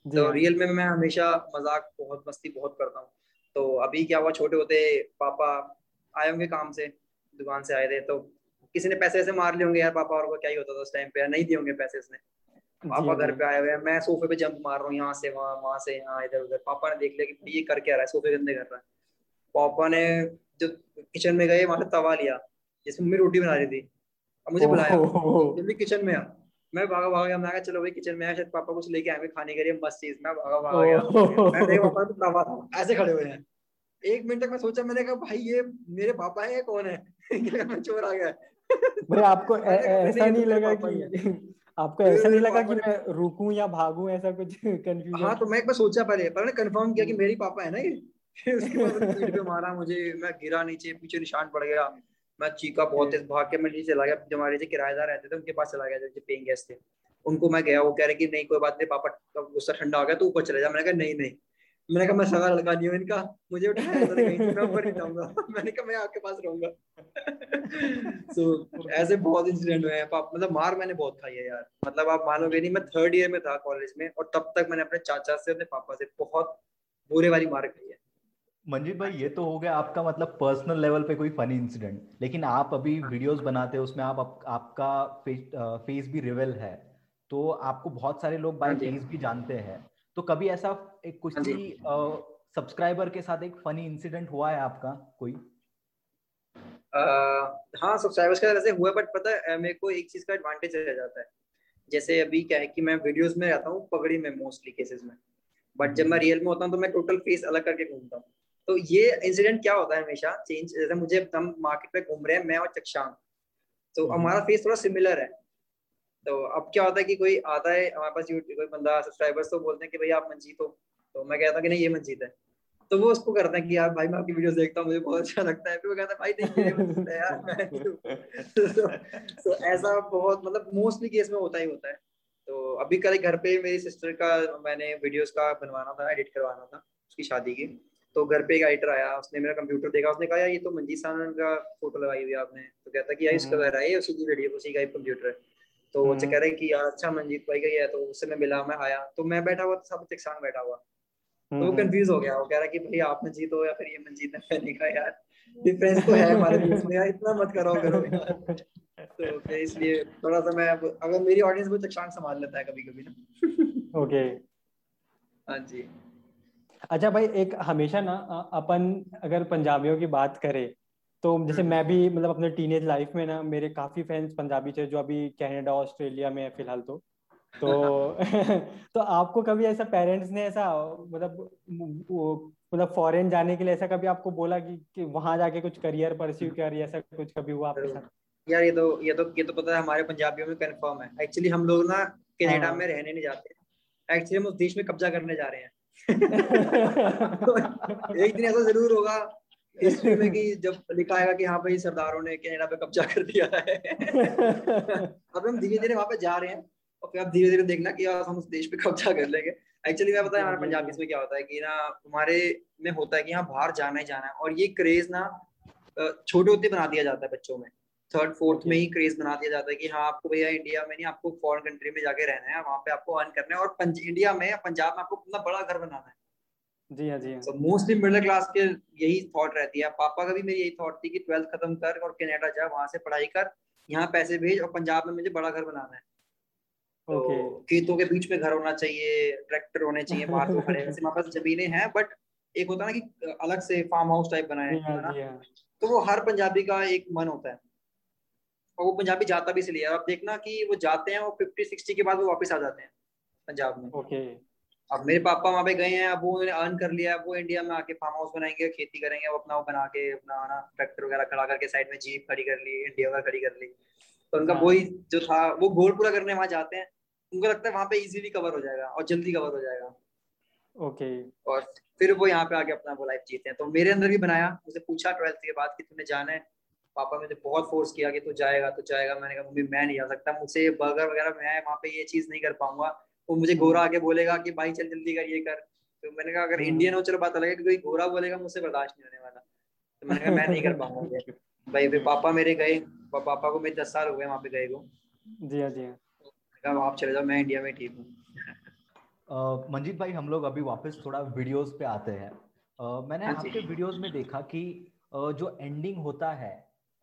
तो रियल में मैं हमेशा मज़ाक बहुत मस्ती बहुत करता हूँ। तो अभी क्या हुआ छोटे होते पापा आए होंगे काम से दुकान से आए थे तो किसी ने पैसे ऐसे मार लिए होंगे यार पापा और को क्या ही होता था उस टाइम पे नहीं दिए होंगे पैसे उसने। पापा घर पे आए हुए हैं मैं सोफे पे जंप मार रहा हूँ यहाँ से वहाँ वहाँ से यहाँ इधर उधर पापा ने देख लिया कि ये कर क्या रहा है सोफे गंदे कर रहा है। पापा ने जो किचन में गए वहाँ से तवा लिया जिसमें मम्मी रोटी बना रही थी। अब मुझे बुलाया। जल्दी किचन में आ मैं भागा भागा गया मैं चलो भाई किचन में आया शायद पापा कुछ लेके आए खाने के लिए मस्त चीज़। मैं भागा भागा गया। मैं देख पापा तो तवा था ऐसे खड़े हुए हैं। एक मिनट तक मैं सोचा मैंने कहा भाई ये मेरे पापा है कौन है? [laughs] मैं चोर आ गया। भाई आपको [laughs] ऐसा नहीं लगा कि आपको ऐसा नहीं लगा कि मैं रुकूं या भागूं ऐसा कुछ [laughs] कंफ्यूजन हाँ तो मैं एक बार सोचा पहले पर मैंने कंफर्म किया कि मेरी पापा है ना ये? [laughs] उसके मारा, मुझे, मैं गिरा नीचे, पीछे निशान पड़ गया। मैं चीखा बहुत तेज, भाग के मैं नीचे चला गया। जो हमारे किराएदार रहते थे, उनके पास चला गया जो पेइंग गेस्ट थे। उनको मैं गया, वो कह रहे कि, नहीं, कोई बात नहीं, पापा गुस्सा ठंडा हो गया तो ऊपर चले जा। मैंने कहा, नहीं नहीं। मैंने कहा, मैं सगा लड़का नहीं हूँ इनका। मुझे [laughs] मैंने कहा, मैं आपके पास रहूँगा। [laughs] सो ऐसे बहुत इंसिडेंट हुए हैं। मतलब मार मैंने बहुत खाई है यार। मतलब आप मानोगे नहीं, मैं थर्ड ईयर में था कॉलेज में, और तब तक मैंने अपने चाचा से, अपने पापा से बहुत बुरे वाली मार खाई मंजीत भाई ये तो हो गया आपका मतलब पर्सनल लेवल पे कोई फनी इंसिडेंट लेकिन आप अभी वीडियोस हाँ। बनाते हो उसमें आप, आप आपका फेस, फेस भी रिवेल है। तो आपको बहुत सारे लोग बाय फेस हाँ भी जानते हैं। तो कभी ऐसा एक कुछ सब्सक्राइबर हाँ के साथ एक फनी इंसिडेंट हुआ है आपका कोई? uh, हाँ सब्सक्राइबर्स का वैसे हुआ बट पता है मेरे को एक चीज़ का एडवांटेज रह जाता है। जैसे अभी क्या है कि मैं वीडियोस में रहता हूँ पगड़ी में मोस्टली केसेस में। बट जब मैं रियल में होता हूँ तो मैं टोटल फेस अलग करके घूमता हूँ। तो ये इंसिडेंट क्या होता है हमेशा? चेंज जैसे मुझे हम मार्केट पे घूम रहे हैं मैं और चक्षांग तो हम्म। हमारा फेस थोड़ा सिमिलर है। तो अब क्या होता है कि कोई आता है हमारे पास यूट्यूब कोई बंदा सब्सक्राइबर्स तो बोलते हैं कि भाई आप मंजीत हो। तो मैं कहता हूँ कि नहीं ये मंजीत है। तो वो उसको करता है कि यार भाई मैं आपकी वीडियो देखता हूँ मुझे बहुत अच्छा लगता है। फिर वो कहता है भाई नहीं ये है यार मैं [laughs] तो, तो ऐसा बहुत मतलब मोस्टली केस में होता ही होता है। तो अभी कल घर पे मेरी सिस्टर का मैंने वीडियोस का बनवाना था एडिट करवाना था उसकी शादी की। तो घर पे एक एडिटर आया उसने मेरा कंप्यूटर देखा उसने कहा यार ये तो मंजीत सानन का फ़ोटो लगाई हुई है आपने। तो कहता कि यार इसका घर है उसी की वीडियो उसी का कंप्यूटर है। तो वो कह रहे कि यार अच्छा मंजीत भाई का ही है तो उससे मैं मिला मैं आया। तो मैं बैठा हुआ सब संग बैठा हुआ। तो वो कंफ्यूज हो गया वो कह रहा कि भाई आप मंजीत हो या फिर ये मंजीत है? मैंने कहा यार डिफरेंस तो है हमारे बीच में यार इतना मत करो करो। तो फिर इसलिए थोड़ा सा मैं अगर मेरी ऑडियंस वो चक्षांक संभाल लेता है कभी कभी ना। ओके हाँ जी। अच्छा भाई एक हमेशा ना अपन अगर पंजाबियों की बात करें तो जैसे मैं भी मतलब अपने टीनेज लाइफ में ना मेरे काफ़ी फ्रेंड्स पंजाबी थे जो अभी कनाडा ऑस्ट्रेलिया में है फ़िलहाल तो। तो [laughs] [laughs] तो आपको कभी ऐसा पेरेंट्स ने ऐसा मतलब मतलब फॉरेन जाने के लिए ऐसा कभी आपको बोला कि, कि वहाँ जाके कुछ करियर परस्यू कर ऐसा कुछ कभी हुआ आपके साथ? यार ये तो ये तो ये तो पता है हमारे पंजाबियों में कंफर्म है। एक्चुअली हम लोग ना कनाडा हाँ। में रहने नहीं जाते। एक्चुअली हम उस देश में कब्जा करने जा रहे हैं। तो [laughs] एक दिन ऐसा ज़रूर होगा हिस्ट्री में कि जब लिखा आएगा कि हाँ भाई सरदारों ने कनाडा पे कब्जा कर दिया है। [laughs] अब हम धीरे धीरे वहाँ पे जा रहे हैं और फिर आप धीरे धीरे देखना कि हम उस देश पे कब्जा कर लेंगे। एक्चुअली मैं बताया हमारे पंजाबी में क्या होता है कि ना हमारे में होता है कि यहाँ बाहर जाना ही जाना है और ये क्रेज ना छोटे होते बना दिया जाता है बच्चों में। थर्ड फोर्थ में ही क्रेज बना दिया जाता है कि हाँ आपको भैया इंडिया में नहीं आपको फॉरेन कंट्री में जाके रहना है वहाँ पे आपको अर्न करना है और इंडिया में पंजाब में आपको इतना बड़ा घर बनाना है। जी हाँ जी हाँ। मोस्टली मिडिल क्लास के यही थॉट रहती है। पापा का भी मेरी यही थॉट थी कि ट्वेल्थ खत्म कर और कनाडा जा वहाँ से पढ़ाई कर यहाँ पैसे भेज और पंजाब में मुझे बड़ा घर बनाना है। तो खेतों के बीच में घर होना चाहिए ट्रैक्टर होने चाहिए बाहर तो खड़े वैसे हमारे पास जमीने हैं बट एक होता है ना कि अलग से फार्म हाउस टाइप बनाए है हाँ। तो वो हर पंजाबी का एक मन होता है। और वो पंजाबी जाता भी इसलिए। अब देखना कि वो जाते हैं वो फिफ्टी सिक्सटी के बाद वो वापस आ जाते हैं पंजाब में। ओके। अब मेरे पापा वहाँ पे गए हैं अब वो उन्होंने अर्न कर लिया है वो इंडिया में आके फार्म हाउस बनाएँगे खेती करेंगे वो अपना वो बना के अपना ना ट्रैक्टर वगैरह खड़ा करके साइड में जीप खड़ी कर ली इंडिया वगैरह खड़ी कर ली। तो उनका हाँ। वही जो था वो गोल पूरा करने वहाँ जाते हैं। उनको लगता है वहाँ पे इजीली कवर हो जाएगा और जल्दी कवर हो जाएगा। ओके। और फिर वो यहाँ पे आके अपना वो लाइफ जीते हैं। तो मेरे अंदर भी बनाया मुझे पूछा ट्वेल्थ के बाद कि तुम्हें जाना है। पापा मुझे बहुत फोर्स किया कि तू जाएगा तो जाएगा। मैंने कहा मम्मी मैं नहीं जा सकता। मुझसे बर्गर वगैरह मैं वहाँ पे ये चीज़ नहीं कर पाऊँगा। वो मुझे गोरा आके बोलेगा कि भाई चल जल्दी कर ये कर। तो मैंने कहा अगर इंडियन हो चलो बात अलग है कि कोई गोरा बोलेगा मुझसे बर्दाश्त नहीं होने वाला। तो मैंने कहा मैं नहीं कर पाऊँगा भाई फिर पापा मेरे गए। पापा को मेरे दस साल हो गए वहाँ पे गए को। जी हाँ जी हाँ। आप चले जाओ मैं इंडिया में ठीक हूँ। मंजीत भाई हम लोग अभी वापस थोड़ा वीडियोस पे आते हैं। uh, मैंने हाँ आपके वीडियोस में देखा कि जो एंडिंग होता है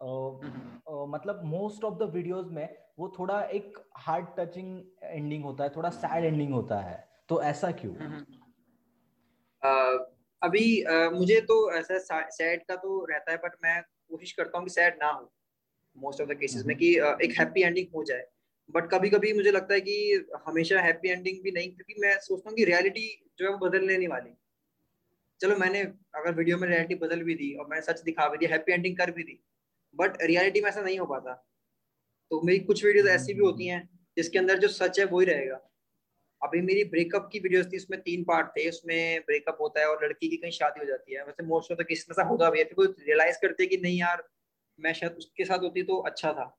मतलब मोस्ट ऑफ़ द वीडियोस में वो थोड़ा एक हार्ट टचिंग एंडिंग होता है थोड़ा सैड एंडिंग होता है। तो ऐसा क्यों? uh, अभी uh, मुझे तो ऐसा सैड का तो रहता है बट मैं कोशिश करता हूँ कि सैड ना हो मोस्ट ऑफ़ द केसेस में कि uh, एक हैप्पी एंडिंग हो जाए। बट कभी कभी मुझे लगता है कि हमेशा हैप्पी एंडिंग भी नहीं क्योंकि मैं सोचता हूँ कि रियलिटी जो है वो बदलने नहीं वाली। चलो मैंने अगर वीडियो में रियलिटी बदल भी दी और मैंने सच दिखा भी दिया हैप्पी एंडिंग कर भी दी। बट रियलिटी में ऐसा नहीं हो पाता। तो मेरी कुछ वीडियोस ऐसी भी होती हैं, जिसके अंदर जो सच है वो ही रहेगा। अभी मेरी ब्रेकअप की वीडियोस थी, उसमें तीन पार्ट थे। उसमें ब्रेकअप होता है और लड़की की कहीं शादी हो जाती है। वैसे मोस्ट ऑफ़ द केस ऐसा होता भी है फिर रियलाइज़ करते कि नहीं यार, मैं शायद उसके साथ होती तो अच्छा था।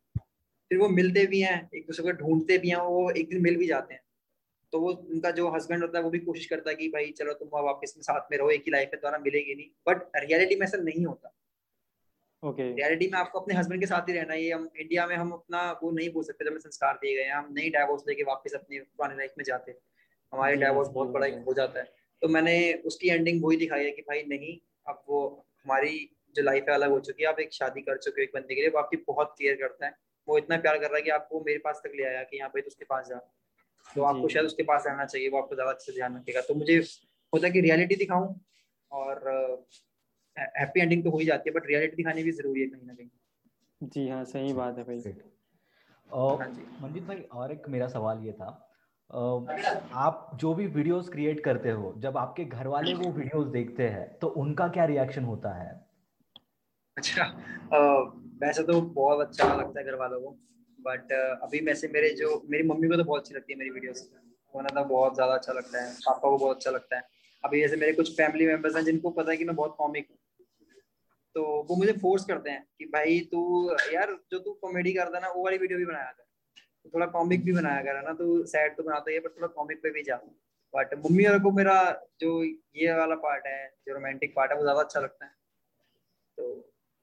फिर वो मिलते भी हैं, एक दूसरे को ढूंढते भी हैं, वो एक दिन मिल भी जाते हैं। तो वो, उनका जो हस्बैंड होता है, वो भी कोशिश करता है कि भाई, चलो तुम वापस में साथ में रहो, एक ही लाइफ है द्वारा मिलेगी नहीं। बट रियलिटी में ऐसा नहीं होता। Okay okay. रियलिटी में आपको अपने हस्बैंड के साथ ही रहना है। हम इंडिया में हम अपना वो नहीं बोल सकते जब हमें संस्कार दिए गए हम नहीं डाइवोर्स लेके वापस अपनी पुरानी लाइफ में जाते हमारे डाइवोर्स बहुत बड़ा हो जाता है। तो मैंने उसकी एंडिंग वही दिखाई है कि भाई नहीं अब वो हमारी जो लाइफ है अलग हो चुकी है। आप एक शादी कर चुके हो एक बंदे के लिए। वो आपकी बहुत केयर करता है। वो इतना प्यार कर रहा है कि आपको मेरे पास तक ले आया कि यहाँ पे तो उसके पास जा। तो आपको शायद उसके पास रहना चाहिए। वो आपको ज़्यादा अच्छे से ध्यान रखेगा। तो मुझे होता है कि रियलिटी दिखाऊँ और हैप्पी एंडिंग तो हो ही जाती है बट रियलिटी दिखानी भी ज़रूरी है कहीं ना कहीं। जी हाँ सही बात है भाई। हाँ मंजित भाई और एक मेरा सवाल ये था आप जो भी वीडियोस क्रिएट करते हो जब आपके घर वाले वो वीडियोस देखते हैं तो उनका क्या रिएक्शन होता है? अच्छा वैसे तो बहुत अच्छा लगता है घर वालों को बट अभी वैसे मेरे जो मेरी मम्मी को तो बहुत अच्छी लगती है मेरी वीडियोस उन्हें तो बहुत ज़्यादा अच्छा लगता है पापा को बहुत अच्छा लगता है। अभी जैसे मेरे कुछ फैमिली मेंबर्स हैं जिनको पता है कि मैं बहुत कॉमिक हूँ तो वो मुझे फोर्स करते हैं कि भाई तू, यार, जो तू कॉमेडी करता है ना, वो वाली वीडियो भी बनाया कर। थोड़ा कॉमिक भी बनाया कर ना? तो सैड तो बनाता है पर थोड़ा कॉमिक पे भी जा। बट मम्मी और को मेरा जो ये वाला पार्ट है, जो रोमांटिक पार्ट है, वो ज़्यादा अच्छा लगता है। तो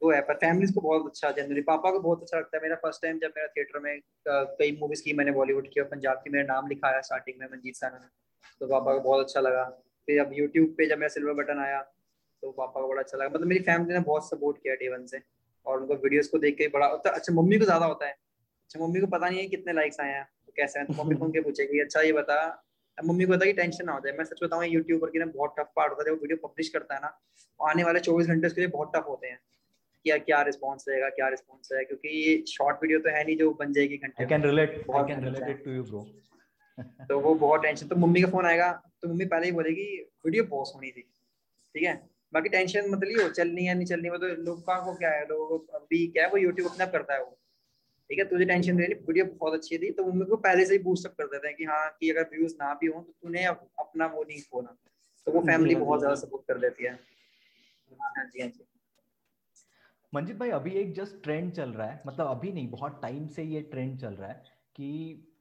वो है, पर फैमिलीज़ को बहुत अच्छा जनरली पापा को बहुत अच्छा लगता है। मेरा फ़र्स्ट टाइम जब मेरा थिएटर में कई मूवीज़ की मैंने बॉलीवुड की और पंजाब की मेरा नाम लिखाया स्टार्टिंग में मंजीत साना ने। तो पापा को बहुत अच्छा लगा। फिर अब यूट्यूब पे जब मेरा सिल्वर बटन आया तो पापा को बड़ा अच्छा लगा। मतलब मेरी फैमिली ने बहुत सपोर्ट किया डे वन से और उनको वीडियोस को देख के बड़ा होता अच्छा मम्मी को ज़्यादा होता है। अच्छा मम्मी को पता नहीं है कितने लाइक्स आए हैं तो कैसे हैं? तो मम्मी फ़ोन के पूछेगी अच्छा ये बता। मम्मी को पता कि टेंशन ना हो जाए। मैं सच बताऊँ यूट्यूबर की ना बहुत टफ पार्ट होता है। जब वीडियो पब्लिश करता है ना आने वाले चौबीस घंटे उसके लिए बहुत टफ होते हैं क्या क्या रिस्पॉन्स रहेगा क्या रिस्पॉन्स है क्योंकि ये शॉर्ट वीडियो तो है नहीं जो बन जाएगी घंटे I can relate I can relate to you bro तो वो बहुत टेंशन तो मम्मी का फ़ोन आएगा तो मम्मी पहले ही बोलेगी वीडियो पॉज होनी थी। ठीक है? बाकी टेंशन मत लियो चलनी है नहीं चलनी वो तो लोगों को क्या है लोगों को अभी क्या है वो यूट्यूब अपना करता है वो। ठीक है तुझे टेंशन नहीं वीडियो बहुत अच्छी थी तो मम्मी को पहले से ही बूस्ट अप कर देते हैं कि हाँ कि अगर व्यूज़ ना भी हो तो तूने अपना वो नहीं खोना। तो वो फैमिली बहुत ज़्यादा सपोर्ट कर देती है। हाँ जी हाँ जी। मंजित भाई अभी एक जस्ट ट्रेंड चल रहा है मतलब अभी नहीं बहुत टाइम से ये ट्रेंड चल रहा है कि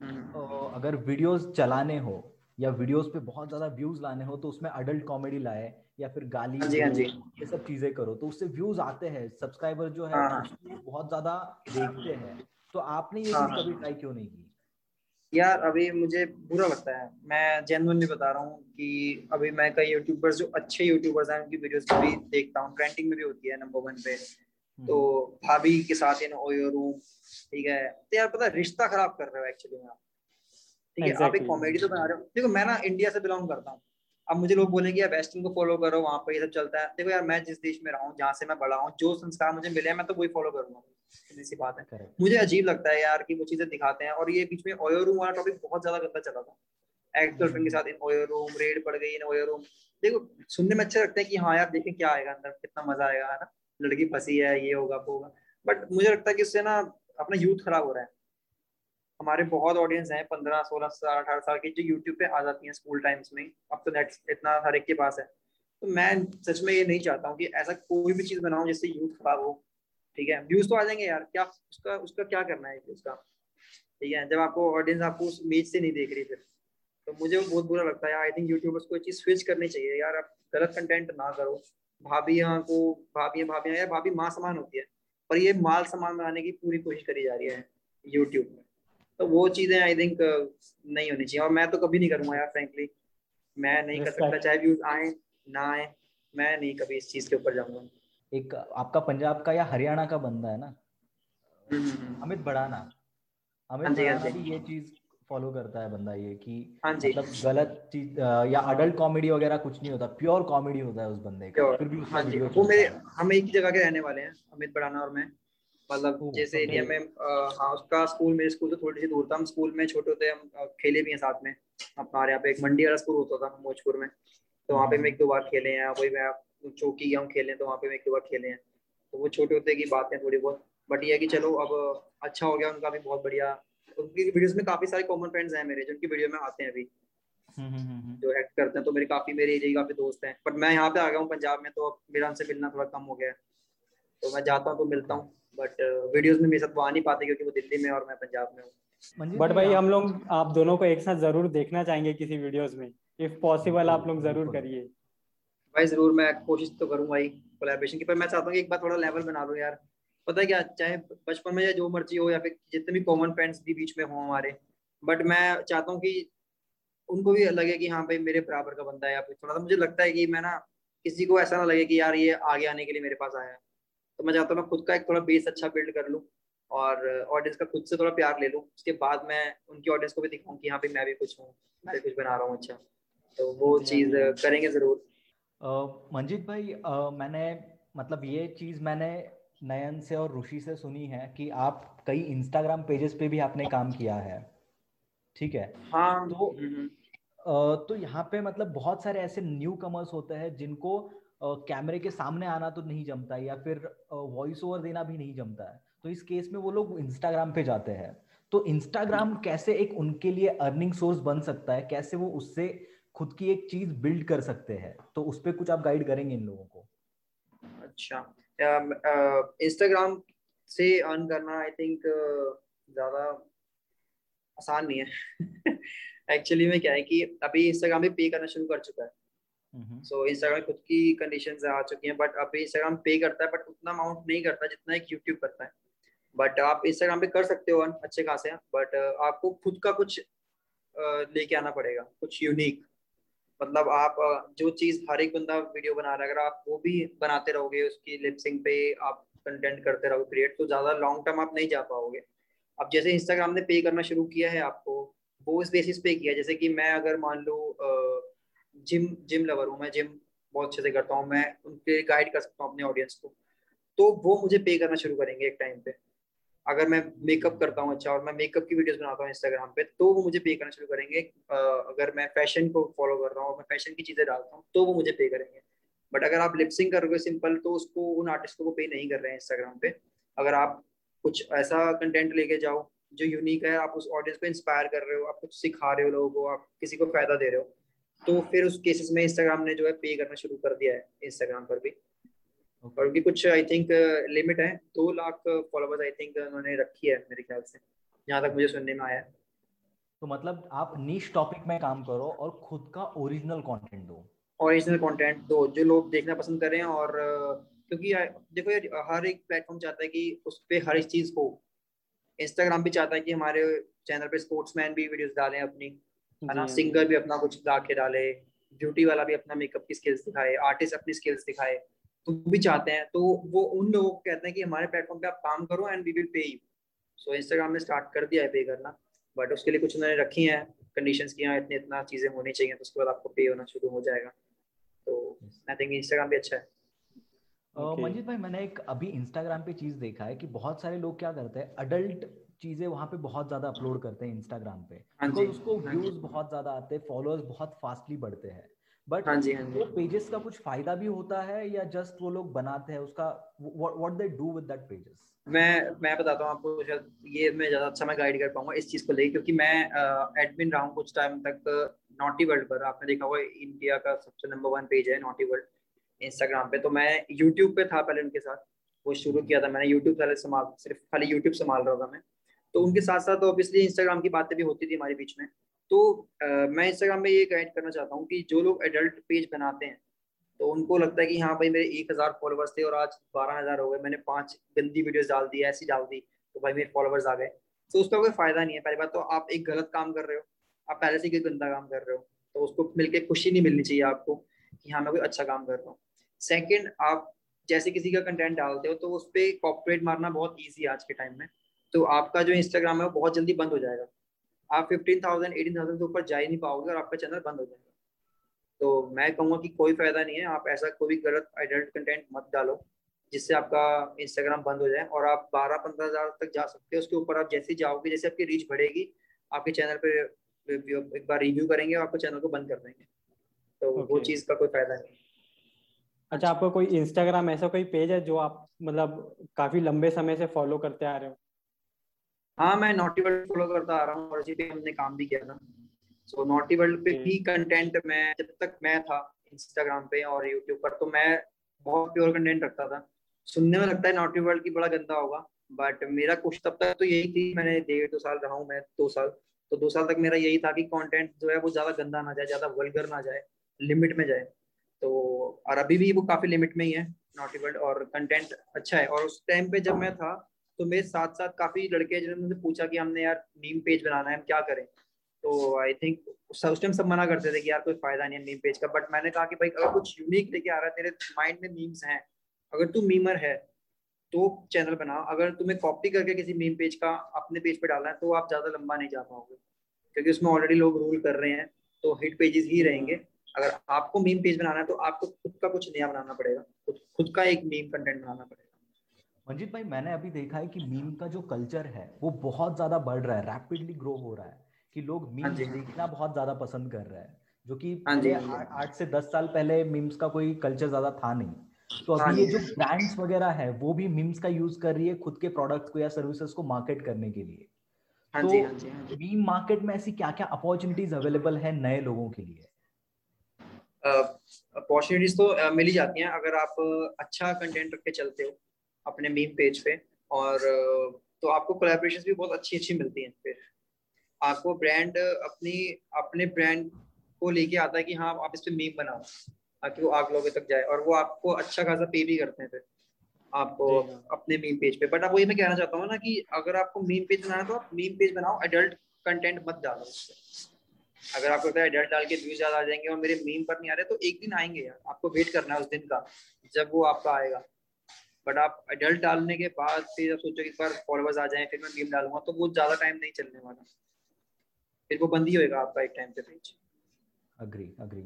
हम्म। अगर वीडियोस चलाने हो या वीडियोस पे बहुत ज़्यादा व्यूज़ लाने हो तो उसमें अडल्ट कॉमेडी लाए या फिर गाली हाँ जी, हाँ जी. ये सब चीज़ें करो तो उससे व्यूज़ आते हैं सब्सक्राइबर जो है हाँ, बहुत ज़्यादा देखते हैं। तो आपने ये चीज़ कभी ट्राई क्यों नहीं की? यार अभी मुझे बुरा लगता है। मैं जेनुअनली बता रहा हूँ कि अभी मैं कई यूट्यूबर्स जो अच्छे यूट्यूबर्स हैं उनकी वीडियोस भी देखता हूँ। ट्रेंडिंग में भी होती है नंबर वन पे। तो हम्म। भाभी के साथ इन ओयो रूम ठीक है? तो यार पता रिश्ता खराब कर रहे हो एक्चुअली में आप। ठीक है? आप एक कॉमेडी तो बना रहे हो। देखो मैं ना इंडिया से बिलोंग करता हूँ। अब मुझे लोग बोलेंगे यार वेस्टर्न को फॉलो करो वहाँ पर ये सब चलता है। देखो यार मैं जिस देश में रहा हूँ जहाँ से मैं बड़ा हूँ जो संस्कार मुझे मिले हैं मैं तो वही फॉलो करूँगा। सी बात है। मुझे अजीब लगता है यार कि वो चीज़ें दिखाते हैं और ये बीच में ओयो रूम वाला टॉपिक बहुत ज़्यादा गंदा चला था। एक्स गर्लफ्रेंड के साथ इन ओयो रूम रेड पड़ गई इन ओयो रूम देखो सुनने में अच्छा लगता है कि हाँ यार देखें क्या आएगा अंदर कितना मज़ा आएगा है ना? लड़की फंसी है ये होगा वो होगा। बट मुझे लगता है कि उससे ना अपना यूथ खराब हो रहा है। हमारे बहुत ऑडियंस हैं, पंद्रह, सोलह, साल, अठारह साल की, जो यूट्यूब पे आ जाती हैं स्कूल टाइम्स में। अब तो नेट इतना हर एक के पास है। तो मैं सच में ये नहीं चाहता हूँ कि ऐसा कोई भी चीज़ बनाऊँ जिससे यूथ खराब हो। ठीक है? व्यूज़ तो आ जाएँगे यार। क्या उसका उसका क्या करना है उसका ठीक है? जब आपको ऑडियंस आपको उस इमेज से नहीं देख रही फिर। तो मुझे वो बहुत बुरा लगता है आई थिंक यूट्यूबर्स को चीज़ स्विच करनी चाहिए। यार आप गलत कंटेंट ना करो। भाभियाँ को, भाभियाँ भाभियाँ, यार भाभी माँ समान होती है। पर ये माल सामान बनाने की पूरी कोशिश करी जा रही है यूट्यूब में। तो वो चीज़ें आई थिंक नहीं होनी चाहिए। और मैं तो कभी नहीं करूँगा यार फ्रेंकली मैं नहीं कर सकता। चाहे व्यूज़ आए ना आए मैं नहीं कभी इस चीज़ के ऊपर जाऊँगा। एक आपका पंजाब का या हरियाणा का बंदा है ना? हम्म, हम्म, हम्म। अमित बड़ाना। अमित हाँ हाँ बड़ाना भी ये चीज़ फॉलो करता है बंदा ये कि हाँ मतलब गलत चीज़ या अडल्ट कॉमेडी वगैरह कुछ नहीं होता। प्योर कॉमेडी होता है उस बंदे का। फिर भी हाँ वो मेरे हम एक ही जगह के रहने वाले हैं अमित बड़ाना और मैं। मतलब जैसे एरिया में हाँ उसका स्कूल मेरे स्कूल से थोड़ी सी दूर था। हम स्कूल में छोटे होते हम खेले भी हैं साथ में। अपना यहाँ पे एक मंडी वाला स्कूल होता था मोजपुर में। तो वहाँ पे मैं एक दो बार खेले हैं। वही मैं चौकी गया हूँ खेले तो वहाँ पे मैं एक दो बार खेले हैं। तो वो छोटे होते की बात है थोड़ी बहुत। बट ये कि चलो अब अच्छा हो गया उनका भी बहुत बढ़िया उनकी वीडियोस में काफ़ी सारे कॉमन फ्रेंड्स हैं मेरे जो उनकी वीडियो में आते हैं अभी। हम्म, हम्म, हम्म, जो एक्ट करते हैं तो मेरे काफ़ी मेरे एरिया काफ़ी दोस्त हैं। बट मैं यहाँ पे आ गया हूँ पंजाब में तो अब मेरा उनसे मिलना थोड़ा कम हो गया है। तो मैं जाता हूँ तो मिलता हूँ। बट वीडियोस में मेरे साथ वो आ नहीं पाते क्योंकि वो दिल्ली में और मैं पंजाब में हूँ। बट भाई हम लोग आप दोनों को एक साथ ज़रूर देखना चाहेंगे किसी वीडियोस में। इफ़ पॉसिबल आप लोग ज़रूर करिए। भाई ज़रूर मैं कोशिश तो करूँ भाई कोलैबोरेशन की। पर मैं चाहता हूँ एक बार थोड़ा लेवल बना लो यार। पता है क्या चाहे बचपन में या जो मर्ज़ी हो या फिर जितने भी कॉमन फ्रेंड्स भी बीच में हो हमारे। बट मैं चाहता हूँ कि उनको भी लगे कि हाँ भाई मेरे बराबर का बंदा है या फिर थोड़ा सा मुझे लगता है कि मैं ना किसी को ऐसा ना लगे कि यार ये आगे आने के लिए मेरे पास आया है। तो मैं चाहता हूँ मैं खुद का एक थोड़ा बेस अच्छा बिल्ड कर लूँ और ऑडियंस का खुद से थोड़ा प्यार ले लूँ। उसके बाद मैं उनकी ऑडियंस को भी दिखाऊँ कि यहाँ पे मैं भी कुछ हूँ मैं कुछ बना रहा हूँ अच्छा। तो वो चीज़ करेंगे ज़रूर। मंजीत भाई uh, मैंने मतलब ये चीज़ मैंने नयन से और ऋषि से सुनी है कि आप कई इंस्टाग्राम पेजेस पे भी आपने काम किया है ठीक है? हाँ। तो हम्म, हम्म। तो यहाँ पे मतलब बहुत सारे ऐसे न्यू कमर्स होते हैं जिनको कैमरे के सामने आना तो नहीं जमता या फिर वॉइस ओवर देना भी नहीं जमता है। तो इस केस में वो लोग इंस्टाग्राम पे जाते हैं। तो इंस्टाग्राम कैसे एक उनके लिए अर्निंग सोर्स बन सकता है? कैसे वो उससे खुद की एक चीज़ बिल्ड कर सकते हैं? तो उस पर कुछ आप गाइड करेंगे इन लोगों को। अच्छा। इंस्टाग्राम से अर्न करना आई थिंक ज़्यादा आसान नहीं है। [laughs] एक्चुअली में क्या है कि अभी इंस्टाग्राम भी पे करना शुरू कर चुका है। सो इंस्टाग्राम खुद की कंडीशन आ चुकी हैं बट अभी इंस्टाग्राम पे करता है बट उतना अमाउंट नहीं करता जितना एक यूट्यूब करता है। बट आप इंस्टाग्राम पे कर सकते हो, अच्छे खासे बट आपको खुद का कुछ लेके आना पड़ेगा, कुछ यूनिक मतलब आप जो चीज़ हर एक बंदा वीडियो बना रहा है, अगर आप वो भी बनाते रहोगे, उसकी लिपसिंग पे आप कंटेंट करते रहोगे क्रिएट तो ज़्यादा लॉन्ग टर्म आप नहीं जा पाओगे। अब जैसे इंस्टाग्राम ने पे करना शुरू किया है आपको, वो इस बेसिस पे किया जैसे कि मैं अगर मान लो जिम जिम लवर हूँ मैं, जिम बहुत अच्छे से करता हूँ, मैं उनके गाइड कर सकता हूँ अपने ऑडियंस को। तो वो मुझे पे करना शुरू करेंगे एक टाइम पे। अगर मैं मेकअप करता हूँ अच्छा और मैं मेकअप की वीडियोस बनाता हूँ इंस्टाग्राम पे तो वो मुझे पे करना शुरू करेंगे। अगर मैं फ़ैशन को फॉलो कर रहा हूँ, मैं फ़ैशन की चीज़ें डालता हूँ तो वो मुझे पे करेंगे। बट अगर आप लिपसिंग कर करोगे सिंपल तो उसको, उन आर्टिस्ट को पे नहीं कर रहे हैं इंस्टाग्राम पे। अगर आप कुछ ऐसा कंटेंट लेके जाओ, जो यूनिक है, आप उस ऑडियंस को इंस्पायर कर रहे हो, आप कुछ सिखा रहे हो लोगों को, आप किसी को फ़ायदा दे रहे हो तो फिर उस केसेस में इंस्टाग्राम ने जो है पे करना शुरू कर दिया है इंस्टाग्राम पर भी। Okay. और उनकी कुछ आई थिंक लिमिट है। दो लाख फॉलोवर्स आई थिंक उन्होंने रखी है मेरे ख्याल से। जहाँ तक मुझे सुनने में आया है। तो मतलब आप नीश टॉपिक में काम करो और खुद का ओरिजिनल कंटेंट दो। ओरिजिनल कंटेंट दो जो लोग देखना पसंद करें और क्योंकि देखो यार हर एक प्लेटफॉर्म चाहता है कि उस पर हर एक चीज़ हो। इंस्टाग्राम भी चाहता है कि हमारे चैनल पे स्पोर्ट्समैन भी वीडियोस डालें अपनी। है ना? सिंगर भी अपना कुछ गा के डाले ब्यूटी वाला भी अपना मेकअप की स्किल्स दिखाए आर्टिस्ट अपनी स्किल्स दिखाए तो भी चाहते हैं। तो वो उन लोगों को कहते हैं कि हमारे प्लेटफॉर्म पे आप काम करो and we will pay you so Instagram ने स्टार्ट कर दिया है पे करना बट उसके लिए कुछ उन्होंने रखी हैं कंडीशंस की हाँ इतनी इतना चीज़ें होनी चाहिए तो उसके बाद आपको पे होना शुरू हो जाएगा। तो आई थिंक इंस्टाग्राम भी अच्छा है। okay. मंजित भाई मैंने एक अभी इंस्टाग्राम पे चीज़ देखा है कि बहुत सारे लोग क्या करते हैं अडल्ट चीज़ें वहाँ पे बहुत ज़्यादा अपलोड करते हैं इंस्टाग्राम पे। हाँ उसको व्यूज़ हाँ बहुत ज़्यादा आते हैं फॉलोअर्स बहुत फास्टली बढ़ते हैं। बट हाँ वो पेजेस का कुछ फ़ायदा भी होता है या जस्ट वो लोग बनाते हैं उसका what they do with that pages मैं मैं बताता हूँ आपको शायद ये मैं ज़्यादा अच्छा मैं गाइड कर पाऊँगा इस चीज़ को लेकर क्योंकि मैं एडमिन रहा हूँ कुछ टाइम तक नॉटी वर्ल्ड पर। आपने देखा होगा इंडिया का सबसे नंबर वन पेज है नॉटी वर्ल्ड इंस्टाग्राम पे। तो मैं यूट्यूब पे था पहले उनके साथ वो शुरू किया था मैंने। यूट्यूब पहले संभाल सिर्फ़ खाली यूट्यूब संभाल रहा था मैं। तो उनके साथ साथ ऑब्वियसली इंस्टाग्राम की बातें भी होती थी हमारे बीच में। तो आ, मैं इंस्टाग्राम में ये गाइड करना चाहता हूँ कि जो लोग एडल्ट पेज बनाते हैं तो उनको लगता है कि हाँ भाई मेरे एक हज़ार फॉलोवर्स थे और आज बारह हज़ार हो गए। मैंने पाँच गंदी वीडियोस डाल दी ऐसी डाल दी तो भाई मेरे फॉलोवर्स आ गए। तो उसका कोई फ़ायदा नहीं है। पहली बात तो आप एक गलत काम कर रहे हो। आप पहले से कोई गंदा काम कर रहे हो तो उसको मिलकर खुशी नहीं मिलनी चाहिए आपको कि हाँ मैं कोई अच्छा काम कर रहा हूँ। सेकेंड आप जैसे किसी का कंटेंट डालते हो तो उस पर कॉपरेट मारना बहुत ईजी है आज के टाइम में। तो आपका जो इंस्टाग्राम है वो बहुत जल्दी बंद हो जाएगा। आप फिफ्टीन थाउज़ेंड एटीन थाउज़ेंड के ऊपर जा ही नहीं पाओगे और आपका चैनल बंद हो जाएगा। तो मैं कहूँगा कि कोई फ़ायदा नहीं है आप ऐसा कोई भी गलत एडल्ट कंटेंट मत डालो जिससे आपका इंस्टाग्राम बंद हो जाए और आप बारह पंद्रह हज़ार तक जा सकते हो। उसके ऊपर आप जैसे जाओगे जैसे आपकी रीच बढ़ेगी आपके चैनल पे एक बार रिव्यू करेंगे और आपको चैनल को बंद कर देंगे। तो okay. वो चीज़ का कोई फ़ायदा नहीं। अच्छा आपका कोई इंस्टाग्राम ऐसा कोई पेज है जो आप मतलब काफ़ी लंबे समय से फॉलो करते आ रहे हो? हाँ मैं नोटी वर्ल्ड फॉलो करता आ रहा हूँ और इसी पे हमने काम भी किया था। सो नोटी वर्ल्ड पे भी कंटेंट मैं जब तक मैं था इंस्टाग्राम पे और यूट्यूब पर तो मैं बहुत प्योर कंटेंट रखता था। सुनने में लगता है नोटी वर्ल्ड की बड़ा गंदा होगा बट मेरा कुछ तब तक तो यही थी मैंने डेढ़ दो साल रहा हूँ मैं दो साल। तो दो साल तक मेरा यही था कि कंटेंट जो है वो ज़्यादा गंदा ना जाए ज़्यादा वल्गर ना जाए लिमिट में जाए। तो और अभी भी वो काफ़ी लिमिट में ही है नोटी वर्ल्ड और कंटेंट अच्छा है। और उस टाइम पे जब मैं था तो मेरे साथ साथ काफ़ी लड़के जिन्होंने मुझे पूछा कि हमने यार मीम पेज बनाना है, हम क्या करें? तो आई थिंक उस टाइम सब मना करते थे कि यार कोई फ़ायदा नहीं है मीम पेज का बट मैंने कहा कि भाई, अगर कुछ यूनिक लेके आ रहा है, तेरे माइंड में मीम्स हैं, अगर तू मीमर है तो चैनल बनाओ। अगर तुम्हें कॉपी करके किसी मीम पेज का अपने पेज पे डालना है तो आप ज़्यादा लंबा नहीं जा पाओगे, क्योंकि उसमें ऑलरेडी लोग रूल कर रहे हैं तो हिट पेजेस ही रहेंगे। अगर आपको मीम पेज बनाना है तो आपको खुद का कुछ नया बनाना पड़ेगा, खुद का एक मीम कंटेंट बनाना पड़ेगा। मंजित भाई मैंने अभी देखा है कि मीम का जो कल्चर है वो बहुत ज़्यादा बढ़ रहा है रैपिडली ग्रो हो रहा है कि लोग मीम हाँ देखना बहुत ज़्यादा पसंद कर रहे हैं जो कि हाँ आठ से दस साल पहले मीम्स का कोई कल्चर ज़्यादा था नहीं। तो अभी ये जो। ब्रांड्स वगैरह है वो भी मीम्स का यूज़ कर रही है खुद के प्रोडक्ट को या सर्विसेज़ को मार्केट करने के लिए। तो मीम मार्केट में ऐसी क्या क्या अपॉर्चुनिटीज़ अवेलेबल है नए लोगों के लिए? अपॉर्चुनिटीज़ तो मिल ही जाती हैं। अगर आप अच्छा कंटेंट रख के चलते हो अपने मीम पेज पे और तो आपको कोलेब्रेशन भी बहुत अच्छी अच्छी मिलती हैं फिर। आपको ब्रांड अपनी अपने ब्रांड को लेके आता है कि हाँ आप इस पे मीम बनाओ ताकि वो आग लोगों तक जाए और वो आपको अच्छा खासा पे भी करते हैं फिर आपको हाँ। अपने मीम पेज पे। बट अब वही मैं कहना चाहता हूँ ना कि अगर आपको मीम पेज बनाना है तो आप मीम पेज बनाओ एडल्ट कंटेंट मत डालो उससे। अगर आपको लगता है एडल्ट डाल के व्यूज़ ज़्यादा आ जाएँगे और मेरे मीम पर नहीं आ रहे तो एक दिन आएँगे यार आपको वेट करना है उस दिन का जब वो आपका आएगा। बट आप एडल्ट डालने के बाद फिर जब सोचो एक बार फॉलोअर्स आ जाए फिर मैं मीम डालूँगा तो वो ज़्यादा टाइम नहीं चलने वाला। फिर वो बंद ही होएगा आपका एक टाइम पे पेज अग्री अग्री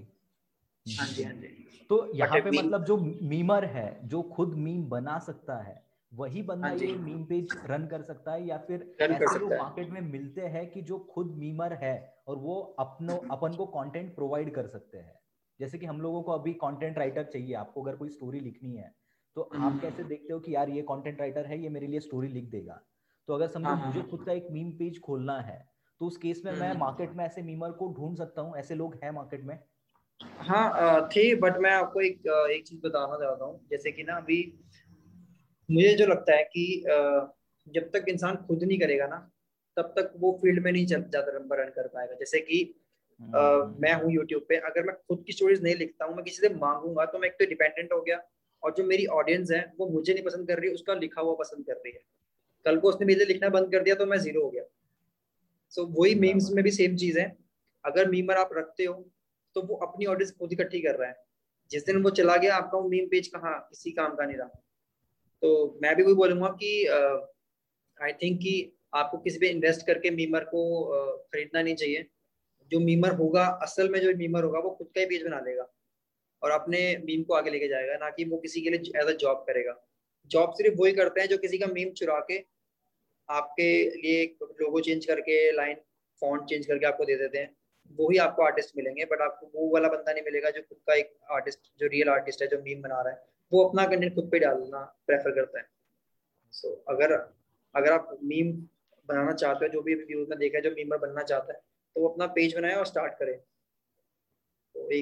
हाँ जी हाँ जी। तो यहाँ पे मतलब जो मीमर है जो खुद मीम बना सकता है वही बंदा हाँ ये मीम पेज रन कर सकता है या फिर ऐसे लोग मार्केट में मिलते हैं कि जो खुद मीमर है और वो अपनो अपन को कंटेंट प्रोवाइड कर सकते हैं। जैसे कि हम लोगों को अभी कंटेंट राइटर चाहिए आपको अगर कोई स्टोरी लिखनी है तो आप हम्म। कैसे देखते हो कि यार ये कंटेंट राइटर है ये मेरे लिए स्टोरी लिख देगा? तो अगर समझो हाँ, हाँ, मुझे खुद का एक मीम पेज खोलना है तो उस केस में मैं मार्केट हम्म। में ऐसे मीमर को ढूंढ सकता हूँ? ऐसे लोग हैं मार्केट में? हाँ थे बट मैं आपको एक एक चीज़ बताना चाहता हूँ। जैसे कि ना अभी मुझे जो लगता है कि जब तक इंसान खुद नहीं करेगा ना तब तक वो फ़ील्ड में नहीं चल ज़्यादा रन कर पाएगा। जैसे कि मैं हूँ यूट्यूब पे अगर मैं खुद की स्टोरीज नहीं लिखता हूँ मैं किसी से मांगूँगा तो मैं एक तो डिपेंडेंट हो गया और जो मेरी ऑडियंस है वो मुझे नहीं पसंद कर रही उसका लिखा हुआ पसंद कर रही है। कल को उसने मेरे लिखना बंद कर दिया तो मैं ज़ीरो हो गया। सो so, वही मीम्स में भी सेम चीज़ है। अगर मीमर आप रखते हो तो वो अपनी ऑडियंस खुद इकट्ठी कर रहा है। जिस दिन वो चला गया आपका वो मीम पेज कहाँ? किसी काम का नहीं रहा। तो मैं भी वही बोलूँगा कि आई थिंक कि आपको किसी पे इन्वेस्ट करके मीमर को खरीदना नहीं चाहिए। जो मीमर होगा असल में जो मीमर होगा वो खुद का ही पेज बना लेगा और अपने मीम को आगे लेके जाएगा ना कि वो किसी के लिए एज अ जॉब करेगा। जॉब सिर्फ़ वही करते हैं जो किसी का मीम चुरा के आपके लिए लोगो चेंज करके लाइन फॉन्ट चेंज करके आपको दे देते हैं। वो ही आपको आर्टिस्ट मिलेंगे बट आपको वो वाला बंदा नहीं मिलेगा जो खुद का एक आर्टिस्ट जो रियल आर्टिस्ट है जो मीम बना रहा है। वो अपना कंटेंट खुद पे डालना प्रेफर करता है। सो so, अगर अगर आप मीम बनाना चाहते हो जो भी व्यूज़ में देखा है जो मीमर बनना चाहता है तो वो अपना पेज बनाए और स्टार्ट करे।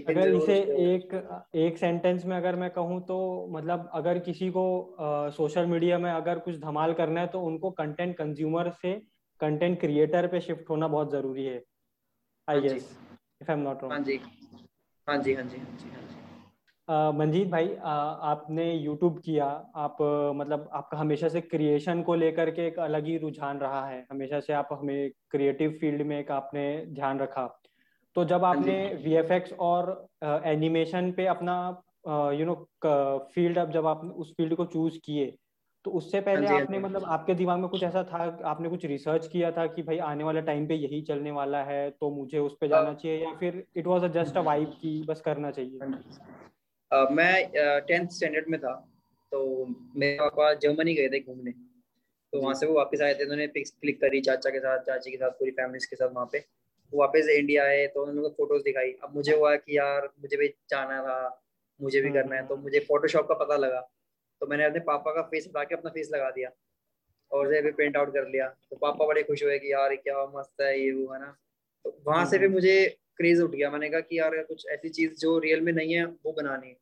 अगर इसे एक एक सेंटेंस में अगर मैं कहूँ तो मतलब अगर किसी को सोशल मीडिया में अगर कुछ धमाल करना है तो उनको कंटेंट कंज्यूमर से कंटेंट क्रिएटर पे शिफ्ट होना बहुत ज़रूरी है I guess if I am not wrong हाँ जी। हाँ जी हाँ जी हाँ जी हाँ मंजीत भाई आ, आपने यूट्यूब किया आप मतलब आपका हमेशा से क्रिएशन को लेकर के एक अलग ही रुझान रहा है हमेशा से आप हमें क्रिएटिव फ़ील्ड में एक आपने ध्यान रखा। तो जब हाँ आपने वीएफएक्स और एनिमेशन पे अपना यू नो फ़ील्ड अब जब आप उस फ़ील्ड को चूज़ किए तो उससे पहले हाँ हाँ आपने मतलब आपके दिमाग में कुछ ऐसा था आपने कुछ रिसर्च किया था कि भाई आने वाले टाइम पे यही चलने वाला है तो मुझे उस पे जाना चाहिए या फिर it was just a vibe की बस करना चाहिए? uh, मैं टेंथ स्टैंडर्ड में था तो मेरे पापा जर्मनी गए थे घूमने तो वहाँ से वो वापस आए थे उन्होंने पिक्स क्लिक करी चाचा के साथ चाची के साथ पूरी फैमिली के साथ वहाँ पे। वापस इंडिया आए तो उन्होंने फ़ोटोज़ दिखाई। अब मुझे हुआ कि यार मुझे भी जाना था मुझे भी करना है तो मुझे फोटोशॉप का पता लगा। तो मैंने अपने पापा का फेस हटा के अपना फेस लगा दिया और उसे भी प्रिंट आउट कर लिया। तो पापा बड़े खुश हुए कि यार क्या मस्त है ये वो है ना? तो वहाँ से भी मुझे क्रेज उठ गया। मैंने कहा कि यार कुछ ऐसी चीज़ जो रियल में नहीं है वो बनानी है।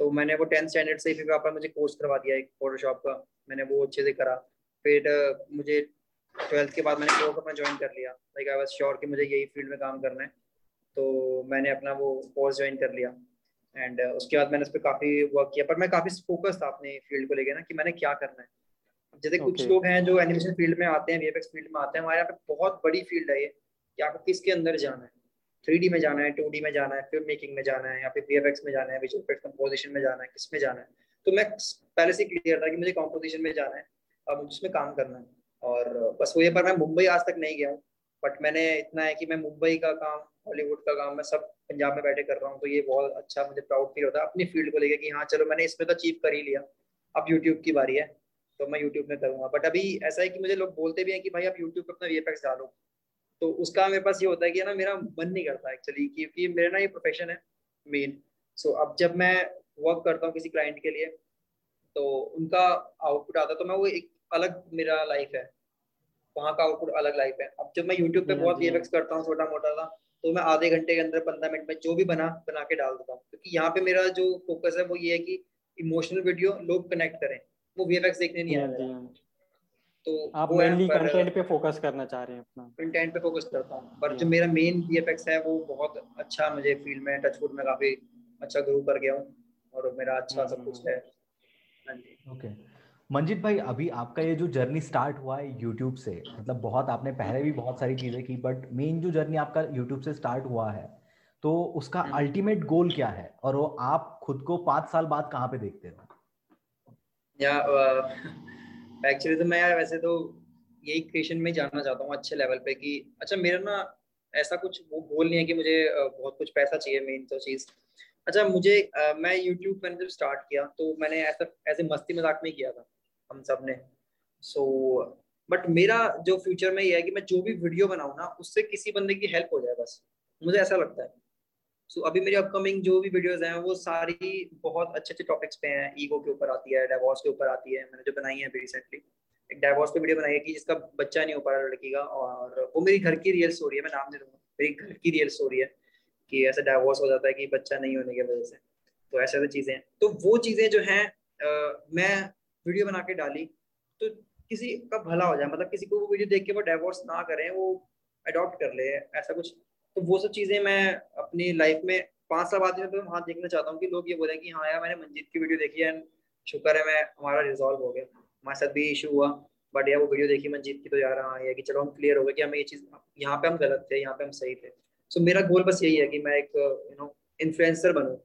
तो मैंने वो टेंथ स्टैंडर्ड से फिर पापा मुझे कोर्स करवा दिया एक फोटोशॉप का। मैंने वो अच्छे से करा। फिर मुझे ट्वेल्थ के बाद मैंने कोर्स अपना ज्वाइन कर लिया। लाइक आई वाज श्योर कि मुझे यही फ़ील्ड में काम करना है। तो मैंने अपना वो कोर्स ज्वाइन कर लिया। एंड उसके बाद मैंने उस पर काफ़ी वर्क किया। पर मैं काफ़ी फोकस था अपने फ़ील्ड को लेकर ना कि मैंने क्या करना है। जैसे okay. कुछ लोग हैं जो एनिमेशन फ़ील्ड में आते हैं वीएफएक्स फ़ील्ड में आते हैं हमारे यहाँ पे बहुत बड़ी फ़ील्ड है ये कि आपको किसके अंदर जाना है। थ्री में जाना है टू में जाना है फ़िल्म मेकिंग में जाना है या फिर वीएफएक्स में जाना है विजुअल इफ़ेक्ट कंपोजिशन में जाना है किसमें जाना है। तो मैं पहले से क्लियर था कि मुझे कॉम्पोजिशन में जाना है और मुझे उसमें काम करना है। और, बस वो ये पर मैं मुंबई आज तक नहीं गया हूँ। बट मैंने इतना है कि मैं मुंबई का काम हॉलीवुड का काम, मैं सब पंजाब में बैठे कर रहा हूँ। तो ये बहुत अच्छा मुझे प्राउड फील होता है अपनी फ़ील्ड को लेकर कि हाँ चलो मैंने इसमें तो अचीव कर ही लिया। अब यूट्यूब की बारी है तो मैं यूट्यूब में करूँगा। बट अभी ऐसा है कि मुझे लोग बोलते भी हैं कि भाई, आप यूट्यूब पर अपना वी डालो। तो उसका मेरे पास ये होता है कि ना, मेरा मन नहीं करता एक्चुअली क्योंकि मेरा ना ये प्रोफेशन है मेन सो अब जब मैं वर्क करता हूँ किसी क्लाइंट के लिए तो उनका आउटपुट आता है तो मैं वो एक अलग मेरा लाइफ है। वहाँ का आउटपुट अलग लाइफ है। अब जब मैं यूट्यूब पे बहुत वी करता हूँ छोटा मोटा था तो मैं आधे घंटे के अंदर पंद्रह मिनट में जो भी बना बना के डाल देता हूँ। क्योंकि यहाँ पे मेरा जो फोकस है वो ये है कि इमोशनल वीडियो लोग कनेक्ट करें। वो वी देखने नहीं आते। तो आप मेनली कंटेंट पे फोकस करना चाह रहे हैं अपना। कंटेंट पे फोकस करता हूँ। पर जो। मेरा मेन वीएफएक्स है वो बहुत अच्छा मुझे फ़ील्ड में टचवुड में काफ़ी अच्छा ग्रो कर गया हूँ। और मेरा अच्छा सब कुछ है। हाँ ओके मंजित भाई अभी आपका ये जो जर्नी स्टार्ट हुआ है यूट्यूब से मतलब बहुत आपने पहले भी बहुत सारी चीज़ें की बट मेन जो जर्नी आपका यूट्यूब से स्टार्ट हुआ है तो उसका अल्टीमेट हम्म। गोल क्या है? और वो आप खुद को पाँच साल बाद कहाँ पे देखते हो? या एक्चुअली [laughs] तो मैं यार वैसे तो यही क्रिएशन में जानना चाहता हूँ अच्छे लेवल पे कि अच्छा मेरा ना ऐसा कुछ वो गोल नहीं है कि मुझे बहुत कुछ पैसा चाहिए मेन तो चीज़। अच्छा मुझे मैं यूट्यूब मैंने जब स्टार्ट किया तो मैंने ऐसा ऐसे मस्ती मज़ाक में किया था। हम सबने। सो so, बट मेरा जो फ्यूचर में ये है कि मैं जो भी वीडियो बनाऊँ ना उससे किसी बंदे की हेल्प हो जाए बस। मुझे ऐसा लगता है। सो so, अभी मेरी अपकमिंग जो भी वीडियोस हैं वो सारी बहुत अच्छे अच्छे टॉपिक्स पे हैं। ईगो के ऊपर आती है डाइवोर्स के ऊपर आती है। मैंने जो बनाई है अभी रिसेंटली एक डाइवोर्स पे वीडियो बनाई है कि जिसका बच्चा नहीं हो पा रहा लड़की का और वो मेरी घर की रियल स्टोरी है मैं नाम नहीं दूँगा मेरी घर की रियल स्टोरी है कि ऐसा डाइवोर्स हो जाता है कि बच्चा नहीं होने की वजह से। तो ऐसे ऐसे चीज़ें तो वो चीज़ें जो हैं मैं वीडियो बना के डाली तो किसी का भला हो जाए मतलब किसी को वो वीडियो देख के वो डाइवोर्स ना करें, वो अडॉप्ट कर ले, ऐसा कुछ। तो वो सब चीज़ें मैं अपनी लाइफ में पाँच साल बाद में तो वहाँ देखना चाहता हूँ कि लोग ये बोले कि हाँ यार, मैंने मंजीत की वीडियो देखी है, शुक्र है मैं, हमारा रिजॉल्व हो गया। हमारे साथ भी इशू हुआ बट यार वो वीडियो देखी मंजीत की तो यार हाँ ये कि चलो हम क्लियर हो गए कि हमें ये चीज़, यहाँ पे हम गलत थे, यहाँ पे हम सही थे। सो मेरा गोल बस यही है कि मैं एक यू नो इन्फ्लुएंसर बनूँ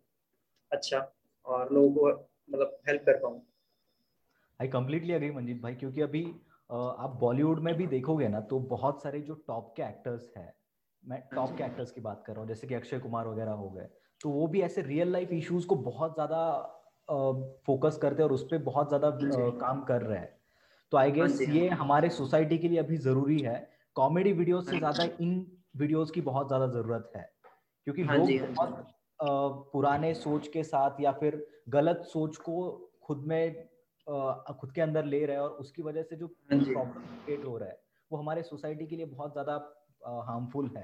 अच्छा और लोगों को मतलब हेल्प कर पाऊँ। आई कम्प्लीटली अग्री मंजीत भाई क्योंकि अभी आप बॉलीवुड में भी देखोगे ना तो बहुत सारे जो टॉप के एक्टर्स हैं मैं टॉप के एक्टर्स की बात कर रहा हूँ जैसे कि अक्षय कुमार वगैरह हो गए तो वो भी ऐसे रियल लाइफ इश्यूज़ को बहुत ज़्यादा फोकस करते हैं और उस पर बहुत ज़्यादा काम कर रहे हैं। तो आई गेस हाँ ये हाँ हमारे सोसाइटी के लिए अभी ज़रूरी है। कॉमेडी वीडियोस से ज़्यादा इन वीडियोस की बहुत ज़्यादा ज़रूरत है क्योंकि हाँ लोग बहुत पुराने सोच के साथ या फिर गलत सोच को खुद में खुद के अंदर ले रहे हैं और उसकी वजह से जो प्रॉब्लम क्रिएट हो रहा है वो हमारे सोसाइटी के लिए बहुत ज़्यादा हार्मफुल है।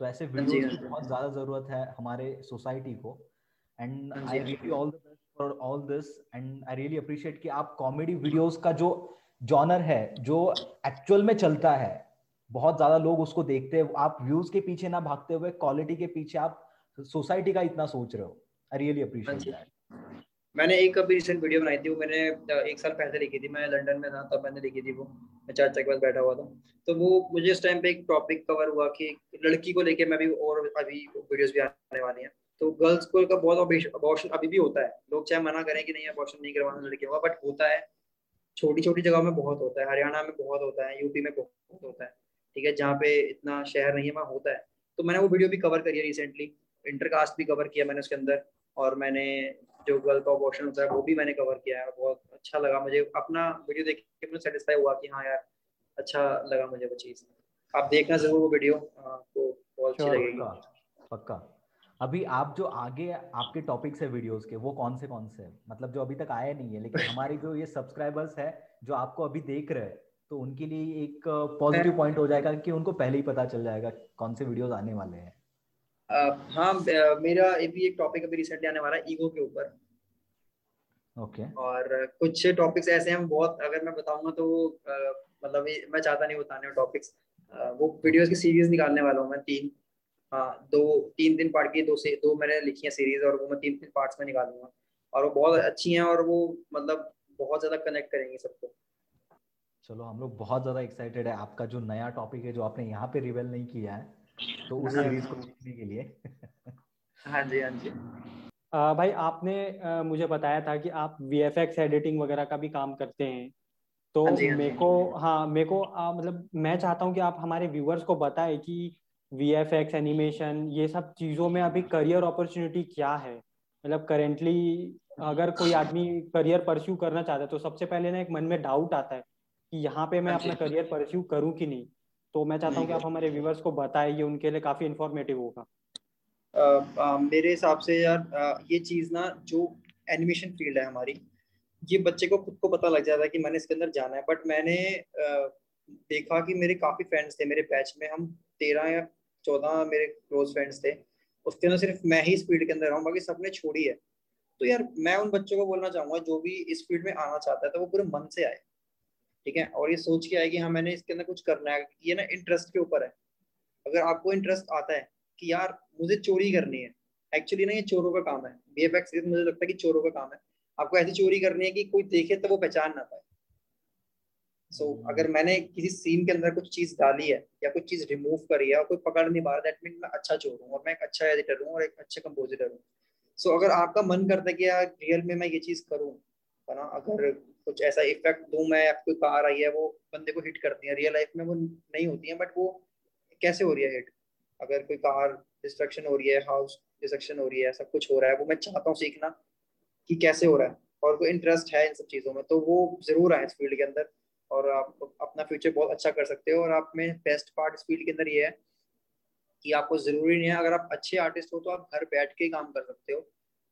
तो ऐसे वीडियोस की बहुत ज़्यादा ज़रूरत है हमारे सोसाइटी को। And I really all the best for all this and I really appreciate कि आप कॉमेडी वीडियोस का जो जॉनर है जो एक्चुअल में चलता है बहुत ज़्यादा लोग उसको देखते हैं। आप व्यूज़ के पीछे ना भागते हुए क्वालिटी के पीछे आप सोसाइटी का इतना सोच रहे हो। आई रियली अप्रिशिएट दैट मैंने एक अभी रिसेंट वीडियो बनाई थी, वो मैंने एक साल पहले लिखी थी। मैं लंदन में था, तब मैंने लिखी थी वो। मैं चाचा के पास बैठा हुआ था। तो वो मुझे उस टाइम पे एक टॉपिक कवर हुआ कि लड़की को लेके मैं भी और अभी वीडियोस भी आने वाली हैं। तो गर्ल्स को का बहुत अबॉर्शन अभी भी होता है। लोग चाहे मना करें कि नहीं अबॉर्शन नहीं करवाना लड़कियों का बट होता है। छोटी छोटी जगह में बहुत होता है। हरियाणा में बहुत होता है यूपी में बहुत होता है। ठीक है, जहाँ पे इतना शहर नहीं है, वहाँ होता है। तो मैंने वो वीडियो भी कवर करी है रिसेंटली इंटरकास्ट भी कवर किया मैंने उसके अंदर। और मैंने जो गर्ल का अबॉर्शन होता है वो भी मैंने कवर किया है बहुत अच्छा लगा मुझे। अपना वीडियो देख के मुझे सेटिस्फाई हुआ कि हाँ यार अच्छा लगा मुझे वो चीज़। आप देखना ज़रूर वो वीडियो आपको बहुत अच्छी लगेगी। पक्का अभी आप जो आगे आपके टॉपिक्स है वीडियोस के वो कौन से कौन से? मतलब जो अभी तक आए नहीं है लेकिन हमारे जो ये सब्सक्राइबर्स है जो आपको अभी देख रहे हैं तो उनके लिए एक पॉजिटिव पॉइंट हो जाएगा कि उनको पहले ही पता चल जाएगा कौन से वीडियोस आने वाले हैं। हाँ मेरा भी एक टॉपिक अभी रिसेंटली आने वाला है ईगो के ऊपर। Okay okay. और कुछ टॉपिक्स ऐसे हैं बहुत अगर मैं बताऊँगा तो मतलब मैं चाहता नहीं बताने टॉपिक्स वो वीडियोस की सीरीज़ निकालने वाला हूँ मैं तीन। हाँ दो तीन दिन पार्ट की दो से दो मैंने लिखी है सीरीज़ और वो मैं तीन तीन पार्ट्स में निकालूँगा। और वो बहुत अच्छी हैं और वो मतलब बहुत ज़्यादा कनेक्ट करेंगे सबको। चलो हम लोग बहुत ज़्यादा एक्साइटेड है। आपका जो नया टॉपिक है जो आपने यहाँ पे रिवेल नहीं किया है तो उस सीरीज़ को देखने के लिए। हाँ जी हाँ जी। आ, भाई आपने आ, मुझे बताया था कि आप वीएफएक्स एडिटिंग वगैरह का भी काम करते हैं। तो हाँ, हाँ मेरे को हाँ मेरे को मतलब मैं चाहता हूँ कि आप हमारे व्यूअर्स को बताएँ कि वी एफ़ एक्स एनिमेशन ये सब चीज़ों में अभी करियर अपॉर्चुनिटी क्या है? मतलब करेंटली अगर कोई आदमी करियर परस्यू करना चाहता है तो सबसे पहले ना एक मन में डाउट आता है कि यहाँ पे मैं अपना करियर परस्यू करूँ कि नहीं? तो मैं चाहता हूँ कि आप हमारे व्यूवर्स को बताएँ ये उनके लिए काफ़ी इन्फॉर्मेटिव होगा। uh, मेरे हिसाब से यार uh, ये चीज़ ना जो एनिमेशन फ़ील्ड है हमारी ये बच्चे को खुद को पता लग जाता है कि मैंने इसके अंदर जाना है। बट मैंने uh, देखा कि मेरे काफ़ी फ्रेंड्स थे मेरे बैच में हम तेरह या चौदह मेरे क्लोज फ्रेंड्स थे। उसके अंदर सिर्फ़ मैं ही इस फ़ील्ड के अंदर रहा हूँ बाकी सबने छोड़ी है। तो यार मैं उन बच्चों को बोलना चाहूँगा जो भी इस फ़ील्ड में आना चाहता है तो वो पूरे मन से आए। ठीक है? और ये सोच के आए कि हाँ मैंने इसके अंदर कुछ करना है ये ना इंटरेस्ट के ऊपर है। अगर आपको इंटरेस्ट आता है कि यार मुझे चोरी करनी है एक्चुअली ना ये चोरों का काम है। बी एफ़ मुझे लगता है कि चोरों का काम है। आपको ऐसी चोरी करनी है कि कोई देखे तो वो पहचान ना पाए। सो so, अगर मैंने किसी सीन के अंदर कुछ चीज़ डाली है या कुछ चीज़ रिमूव करी है और कोई पकड़ नहीं पा रहा दैट मीन मैं अच्छा चोर हूँ और मैं एक अच्छा एडिटर हूँ और एक अच्छे कंपोजिटर हूँ। सो so, अगर आपका मन करता है कि यार रियल में मैं ये चीज़ करूँ है ना? अगर कुछ ऐसा इफ़ेक्ट दूँ मैं कोई कार आई है, वो बंदे को हिट करती है रियल लाइफ में, वो नहीं होती है बट वो कैसे हो रही है हिट अगर कोई कार डिस्ट्रक्शन हो रही है हाउस डिस्ट्रक्शन हो रही है सब कुछ हो रहा है, वो मैं चाहता हूँ सीखना कि कैसे हो रहा है, और कोई इंटरेस्ट है इन सब चीज़ों में तो वो ज़रूर आए इस फ़ील्ड के अंदर, और आप अपना फ्यूचर बहुत अच्छा कर सकते हो, और आप में बेस्ट पार्ट इस फ़ील्ड के अंदर ये है कि आपको ज़रूरी नहीं है, अगर आप अच्छे आर्टिस्ट हो तो आप घर बैठ के काम कर सकते हो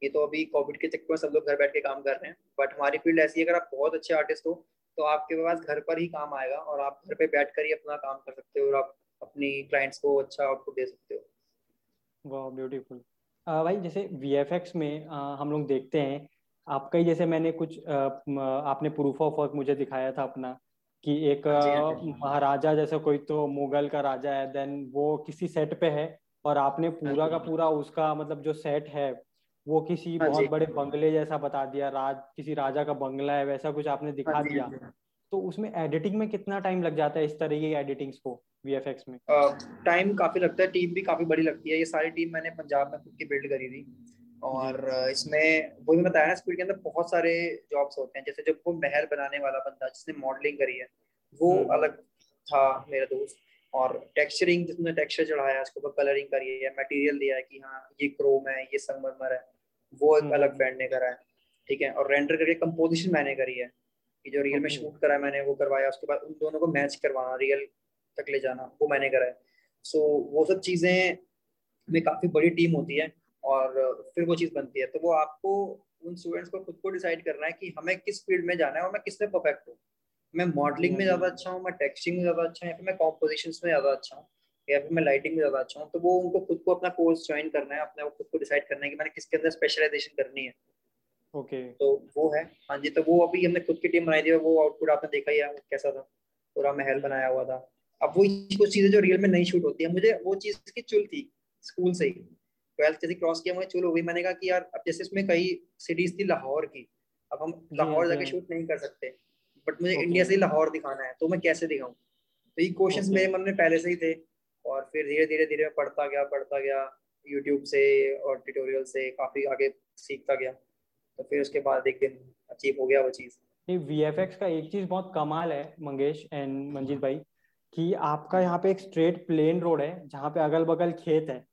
ये तो अभी कोविड के चक्कर में सब लोग घर बैठ के काम कर रहे हैं बट हमारी फ़ील्ड ऐसी है अगर आप बहुत अच्छे आर्टिस्ट हो तो आपके पास घर पर ही काम आएगा और आप घर पे बैठ कर ही अपना काम कर सकते हो और आप अपनी क्लाइंट्स को अच्छा आउटपुट दे सकते हो। वाह ब्यूटीफुल भाई जैसे वीएफएक्स में आ, हम लोग देखते हैं आपका ही जैसे मैंने कुछ आ, आपने प्रूफ ऑफ़ वर्क मुझे दिखाया था अपना कि एक हाँ हाँ महाराजा जैसे कोई तो मुगल का राजा है देन वो किसी सेट पे है और आपने पूरा का पूरा उसका मतलब जो सेट है वो किसी बहुत बड़े बंगले जैसा बता दिया राज किसी राजा का बंगला है वैसा कुछ आपने दिखा दिया। तो उसमें एडिटिंग में कितना टाइम लग जाता है इस तरह की एडिटिंग्स को वीएफएक्स में? टाइम uh, काफ़ी लगता है टीम भी काफ़ी बड़ी लगती है। ये सारी टीम मैंने पंजाब में खुद की बिल्ड करी थी। और इसमें वो भी बताया ना स्कूल के अंदर बहुत सारे जॉब्स होते हैं। जैसे जब वो महल बनाने वाला बंदा जिसने मॉडलिंग करी है वो हम्म। अलग था मेरा दोस्त। और टेक्सचरिंग जिसने टेक्सचर चढ़ाया उसके ऊपर कलरिंग करी है मटेरियल दिया है कि हाँ ये क्रोम है ये संगमरमर है। वो एक हम्म। अलग फ्रेंड ने करा है ठीक है? और रेंडर करके कंपोजिशन मैंने करी है कि जो रियल में शूट करा है मैंने वो करवाया उसके बाद उन दोनों को मैच करवाना रियल तक ले जाना वो मैंने करा है। सो so, वो सब चीज़ें में काफ़ी बड़ी टीम होती है और फिर वो चीज़ बनती है। तो वो आपको उन स्टूडेंट्स को खुद को डिसाइड करना है कि हमें किस फ़ील्ड में जाना है और मैं किसमें परफेक्ट हूँ। मैं मॉडलिंग में ज़्यादा अच्छा हूँ मैं टेक्सटिंग में ज़्यादा अच्छा हूँ या फिर मैं कॉम्पोजिशन में ज़्यादा अच्छा हूँ। या फिर मैं लाइटिंग में ज़्यादा अच्छा हूँ तो वो उनको खुद को अपना कोर्स ज्वाइन करना है अपने खुद को डिसाइड करना है कि मैंने किसके अंदर स्पेशलाइजेशन करनी है। Okay okay. तो वो है। हाँ जी तो वो अभी हमने खुद की टीम बनाई थी वो आउटपुट आपने देखा ही है कैसा था। पूरा महल बनाया हुआ था। अब वो कुछ चीज़ें जो रियल में नहीं शूट होती है मुझे वो चीज़ की चुल थी स्कूल से ही। ट्वेल्थ जैसे क्रॉस किया मुझे चुल हो गई। मैंने कहा कि यार अब जैसे इसमें कई सिटीज़ थी लाहौर की अब हम लाहौर जाके शूट नहीं कर सकते। बट मुझे इंडिया से लाहौर दिखाना है तो मैं कैसे दिखाऊँ? तो ये क्वेश्चंस मेरे मन में पहले से ही थे। और फिर धीरे धीरे धीरे मैं पढ़ता गया पढ़ता गया यूट्यूब से और ट्यूटोरियल से काफ़ी आगे सीखता गया। तो फिर उसके बाद एक दिन अचीव हो गया वो चीज़। वी का एक चीज़ बहुत कमाल है मंगेश एंड मंजीत भाई कि आपका यहाँ पे एक स्ट्रेट प्लेन रोड है जहाँ पे अगल बगल खेत है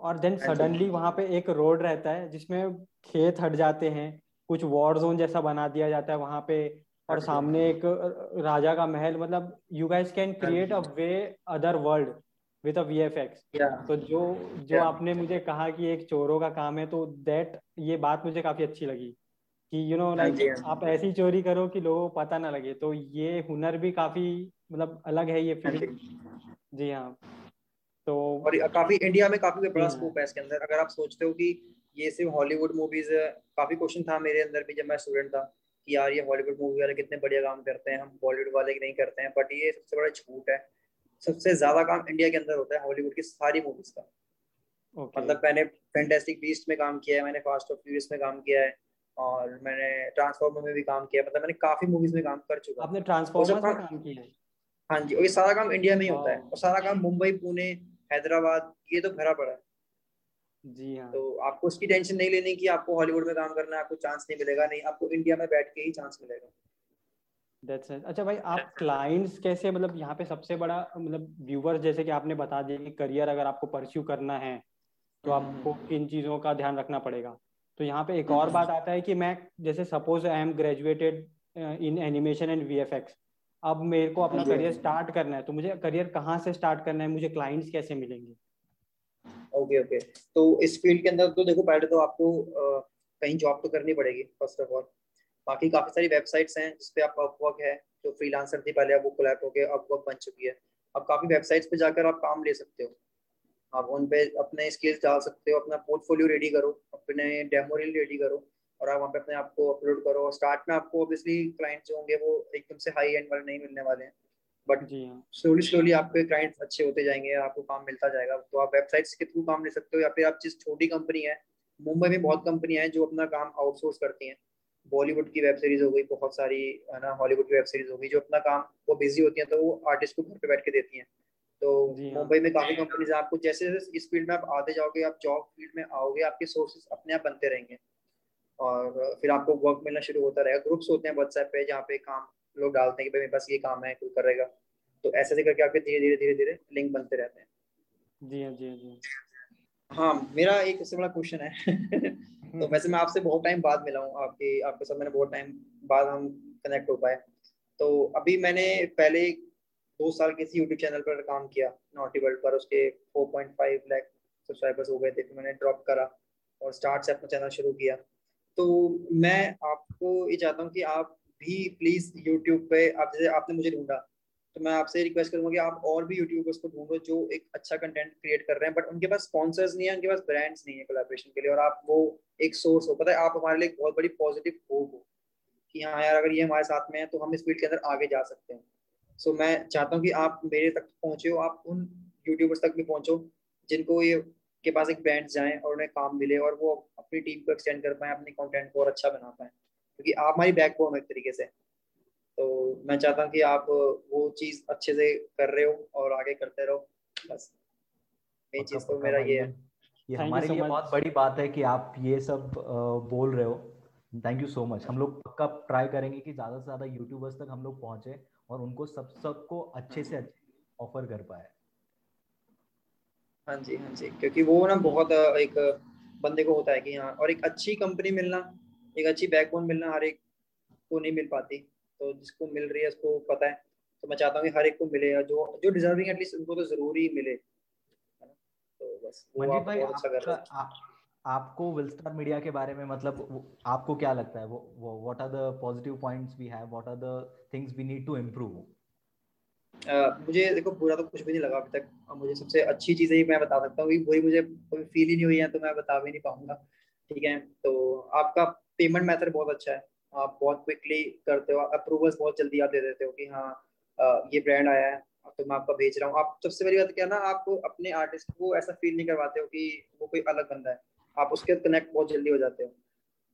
और देन सडनली वहाँ पे एक रोड रहता है जिसमें खेत हट जाते हैं कुछ वॉर जोन जैसा बना दिया जाता है वहाँ पे और सामने एक राजा का महल मतलब you guys can create a way other world with a VFX तो जो जो yeah. आपने मुझे कहा कि एक चोरों का काम है तो दैट ये बात मुझे काफ़ी अच्छी लगी कि यू नो लाइक आप ऐसी चोरी करो कि लोगों को पता ना लगे। तो ये हुनर भी काफ़ी मतलब अलग है ये फ़ील्ड जी हाँ। तो और काफ़ी इंडिया में काफ़ी बड़ा स्कोप है इसके अंदर। अगर आप सोचते हो कि ये सिर्फ़ हॉलीवुड मूवीज़ काफ़ी क्वेश्चन था मेरे अंदर भी जब मैं स्टूडेंट था कि यार ये हॉलीवुड मूवी वाले कितने बढ़िया काम करते हैं हम बॉलीवुड वाले नहीं करते हैं बट ये सबसे बड़ा झूठ है। सबसे ज़्यादा काम इंडिया के अंदर होता है हॉलीवुड की सारी मूवीज़ का। Okay. मतलब मैंने फैंटेस्टिक बीस्ट में काम किया है मैंने फास्ट ऑफ़ फ्यूरियस में काम किया है और मैंने ट्रांसफॉर्मर में भी काम किया मतलब मैंने काफ़ी मूवीज़ में काम कर चुका आपने ट्रांसफॉर्मर में काम किया है? हाँ जी और ये सारा काम इंडिया में ही होता है। और सारा काम मुंबई पुणे हैदराबाद ये तो भरा पड़ा है। जी हाँ। तो आपको उसकी टेंशन नहीं लेनी कि आपको हॉलीवुड में काम करना है आपको चांस नहीं मिलेगा नहीं आपको इंडिया में बैठ के ही चांस मिलेगा। That's it. अच्छा भाई आप क्लाइंट्स कैसे मतलब यहाँ पे सबसे बड़ा मतलब व्यूवर्स जैसे कि आपने बता दिया कि करियर अगर आपको परस्यू करना है तो हम्म, आपको हम्म। इन चीज़ों का ध्यान रखना पड़ेगा। तो यहाँ पे एक और हम्म, बात आता है कि मैं जैसे suppose I am graduated in animation and VFX अब मेरे को अपना करियर स्टार्ट करना है तो मुझे करियर कहाँ से स्टार्ट करना है मुझे क्लाइंट्स कैसे मिलेंगे? ओके ओके तो इस फ़ील्ड के अंदर तो देखो पहले तो आपको कहीं जॉब तो करनी पड़ेगी फ़र्स्ट ऑफ़ ऑल बाकी काफ़ी सारी वेबसाइट्स हैं जिसपे आप अपवर्क है जो फ्रीलांसर थी पहले अब वो कोलैब हो गया अपवर्क बन चुकी है। अब काफ़ी वेबसाइट्स पे जाकर आप काम ले सकते हो। आप उन पे अपने स्किल्स डाल सकते हो अपना पोर्टफोलियो रेडी करो अपने डेमो रील रेडी करो और आप वहाँ पे अपने आप को अपलोड करो। स्टार्ट में आपको ऑब्वियसली क्लाइंट जो होंगे वो एकदम से हाई एंड वाले नहीं मिलने वाले हैं। बट स्लोली स्लोली आपके क्लाइंट्स अच्छे होते जाएँगे आपको काम मिलता जाएगा। तो आप वेबसाइट्स के थ्रू काम ले सकते हो या फिर आप जिस छोटी कंपनी है मुंबई में बहुत कंपनियाँ हैं जो अपना काम आउटसोर्स करती हैं। बॉलीवुड की वेब सीरीज़ हो गई बहुत सारी है ना हॉलीवुड की वेब सीरीज़ हो गई जो अपना काम वो बिज़ी होती हैं तो वो आर्टिस्ट को घर पे बैठ के देती हैं। तो हाँ। मुंबई में काफ़ी कंपनीज़ आपको जैसे जैसे इस फ़ील्ड में आप आते जाओगे आप जॉब फ़ील्ड में आओगे आपके सोर्सेज अपने आप बनते रहेंगे। और फिर आपको वर्क मिलना शुरू होता रहेगा। ग्रुप्स होते हैं व्हाट्सएप पे जहाँ पे काम लोग डालते हैं कि भाई मेरे पास ये काम है कोई करेगा। तो ऐसे ऐसे करके आपके धीरे धीरे धीरे धीरे लिंक बनते रहते हैं। जी हाँ जी हाँ जी। हाँ मेरा एक सबसे बड़ा क्वेश्चन है। [laughs] तो वैसे मैं आपसे बहुत टाइम बाद मिला हूँ आपके आपके साथ मैंने बहुत टाइम बाद हम कनेक्ट हो पाए। तो अभी मैंने पहले दो साल किसी यूट्यूब चैनल पर काम किया नॉटी वर्ल्ड पर उसके 4.5 लाख सब्सक्राइबर्स हो गए थे फिर मैंने ड्रॉप करा और स्टार्ट से अपना चैनल शुरू किया। तो मैं आपको ये चाहता हूँ कि आप भी प्लीज़ यूट्यूब पे आप जैसे आपने मुझे ढूंढा तो मैं आपसे रिक्वेस्ट करूँगा कि आप और भी यूट्यूबर्स को ढूंढो जो एक अच्छा कंटेंट क्रिएट कर रहे हैं बट उनके पास स्पॉन्सर्स नहीं है, उनके पास ब्रांड्स नहीं है कोलैबोरेशन के लिए और आप वो एक सोर्स हो। पता है, आप हमारे लिए बहुत बड़ी पॉजिटिव होप हो कि हाँ यार, अगर ये हमारे साथ में है तो हम इस फ़ील्ड के अंदर आगे जा सकते हैं। सो मैं चाहता हूँ कि आप मेरे तक पहुँचे हो, आप उन यूट्यूबर्स तक भी पहुंचो जिनको ये के पास एक ब्रांड जाए और उन्हें काम मिले और वो अपनी टीम को एक्सटेंड कर पाए, अपने कॉन्टेंट को और अच्छा बना पाए, क्योंकि आप हमारी बैकबोन हो एक तरीके से। तो मैं चाहता हूँ कि आप वो चीज़ अच्छे से कर रहे हो और आगे करते रहो। बस। ये चीज़ तो मेरा ये है। ये हमारे लिए बहुत बड़ी बात है कि आप ये सब बोल रहे हो। थैंक यू सो मच हम लोग पक्का ट्राई करेंगे कि ज़्यादा से ज़्यादा यूट्यूबर्स तक हम लोग पहुँचे और उनको सब सबको अच्छे से अच्छे ऑफ़र कर पाए। हाँ जी हाँ जी। क्योंकि वो ना बहुत एक बंदे को होता है कि हाँ और एक अच्छी कंपनी मिलना एक अच्छी बैकबोन मिलना हर एक को नहीं मिल पाती। तो जिसको मिल रही है उसको पता है। तो मैं चाहता हूँ हर एक को मिले जो जो डिजर्विंग एटलीस्ट उनको तो ज़रूरी मिले। तो बस मंजीत भाई अच्छा आपको विलस्टार मीडिया के बारे में मतलब आपको क्या लगता है? वो what are the positive points we have what are the things we need to improve मुझे देखो बुरा तो कुछ भी नहीं लगा अभी तक। मुझे सबसे अच्छी चीज़ ही मैं बता सकता हूँ वही मुझे कोई फील ही नहीं हुई है तो मैं बता भी नहीं पाऊँगा। ठीक है? तो आपका पेमेंट मेथड बहुत अच्छा है। आप बहुत क्विकली करते हो अप्रूवल्स बहुत जल्दी आप दे देते हो कि हाँ ये ब्रांड आया है तो मैं आपका भेज रहा हूँ। आप सबसे बड़ी बात क्या ना आप अपने आर्टिस्ट को ऐसा फील नहीं करवाते हो कि वो कोई अलग बंदा है। आप उसके कनेक्ट बहुत जल्दी हो जाते हो।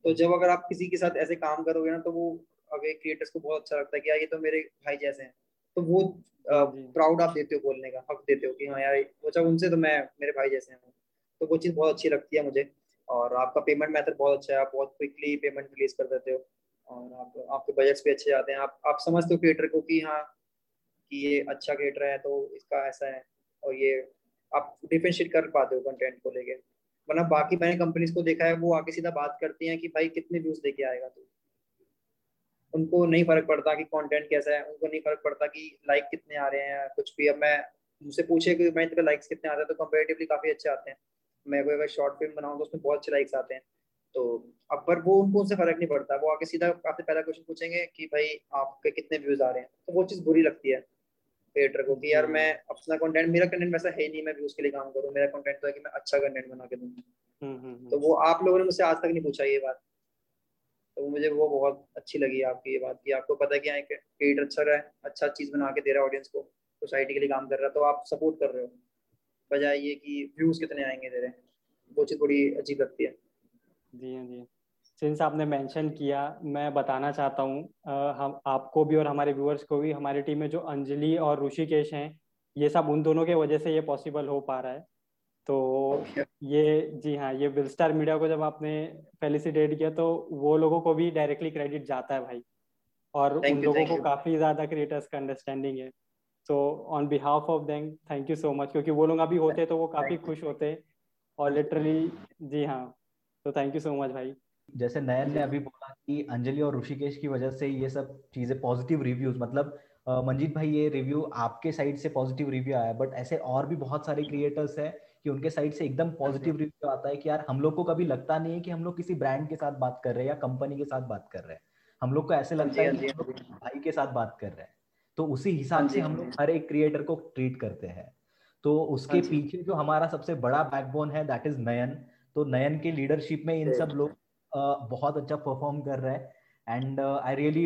तो जब अगर आप किसी के साथ ऐसे काम करोगे ना तो वो अगर क्रिएटर्स को बहुत अच्छा लगता है कि यार ये तो मेरे भाई जैसे हैं। तो वो प्राउड आप देते हो बोलने का हक देते हो कि हाँ यार वो जब उनसे तो मैं मेरे भाई जैसे हैं। तो वो चीज़ बहुत अच्छी लगती है मुझे। और आपका पेमेंट मेथड बहुत अच्छा है आप बहुत क्विकली पेमेंट रिलीज़ कर देते हो। और आप, आपके बजट्स भी अच्छे जाते हैं। आप आप समझते हो क्रिएटर को कि हाँ कि ये अच्छा क्रिएटर है तो इसका ऐसा है और ये, आप डिफ्रेंशिएट कर पाते हो कंटेंट को लेके। वरना बाकी मैंने कंपनीज़ को देखा है, वो आके सीधा बात करती हैं कि भाई कितने व्यूज़ लेके आएगा तू। उनको नहीं फ़र्क पड़ता कि कंटेंट कैसा है, उनको नहीं फ़र्क पड़ता कि लाइक कितने आ रहे हैं कुछ भी। अब मैं मुझसे पूछे कि मैं तेरे लाइक्स कितने आते हैं तो कंपेरेटिवली काफ़ी अच्छे आते हैं। मैं कोई अगर शॉर्ट फ़िल्म बनाऊँ तो उसमें बहुत अच्छे लाइक्स आते हैं। तो अब पर वो उनको उनसे फ़र्क नहीं पड़ता। वो आके सीधा आपसे पहला क्वेश्चन पूछेंगे कि भाई आपके कितने व्यूज़ आ रहे हैं? तो वो चीज़ बुरी लगती है क्रिएटर को कि यार मैं अपना कंटेंट मेरा कंटेंट वैसा है नहीं मैं व्यूज़ के लिए काम करूँ। मेरा कंटेंट तो है कि मैं अच्छा कंटेंट बना के दूँ। हम्म, हम्म, हम्म। तो वो आप लोगों ने मुझसे आज तक नहीं पूछा ये बात। तो मुझे वो बहुत अच्छी लगी आपकी ये बात की आपको पता है कि क्रिएटर अच्छा रहा है अच्छा चीज़ बना के दे रहा है ऑडियंस को सोसाइटी के लिए काम कर रहा है तो आप सपोर्ट कर रहे हो। बजाय ये कि व्यूज़ कितने आएँगे तेरे वो चीज़ थोड़ी अजीब लगती है। जी हाँ जी। सिंस आपने मेंशन किया मैं बताना चाहता हूँ हम आपको भी और हमारे व्यूअर्स को भी हमारी टीम में जो अंजलि और ऋषिकेश हैं ये सब उन दोनों के वजह से ये पॉसिबल हो पा रहा है। तो ये जी हाँ ये विलस्टार मीडिया को जब आपने फेलिसिटेट किया तो वो लोगों को भी डायरेक्टली क्रेडिट जाता है भाई। और उन you, लोगों को काफ़ी ज़्यादा क्रिएटर्स का अंडरस्टैंडिंग है। So on behalf of them thank you so much क्योंकि वो लोग अभी होते तो वो काफ़ी खुश होते और लिटरली जी हाँ। तो थैंक यू सो मच भाई। जैसे नयन ने अभी बोला कि अंजलि और ऋषिकेश की वजह से ये सब चीज़ें पॉजिटिव रिव्यूज़ मतलब मंजीत भाई ये रिव्यू आपके साइड से पॉजिटिव रिव्यू आया बट ऐसे और भी बहुत सारे क्रिएटर्स हैं कि उनके साइड से एकदम पॉजिटिव रिव्यू आता है कि यार हम लोग को कभी लगता नहीं है कि हम लोग किसी ब्रांड के साथ बात कर रहे हैं या कंपनी के साथ बात कर रहे हैं। हम लोग को ऐसे लगता है कि हम लोग भाई के साथ बात कर रहे हैं। तो उसी हिसाब से हम लोग हर एक क्रिएटर को ट्रीट करते हैं। तो उसके पीछे जो हमारा सबसे बड़ा बैकबोन है दैट इज़ नयन। तो नयन के लीडरशिप में इन सब लोग बहुत अच्छा परफॉर्म कर रहा है। And uh, i really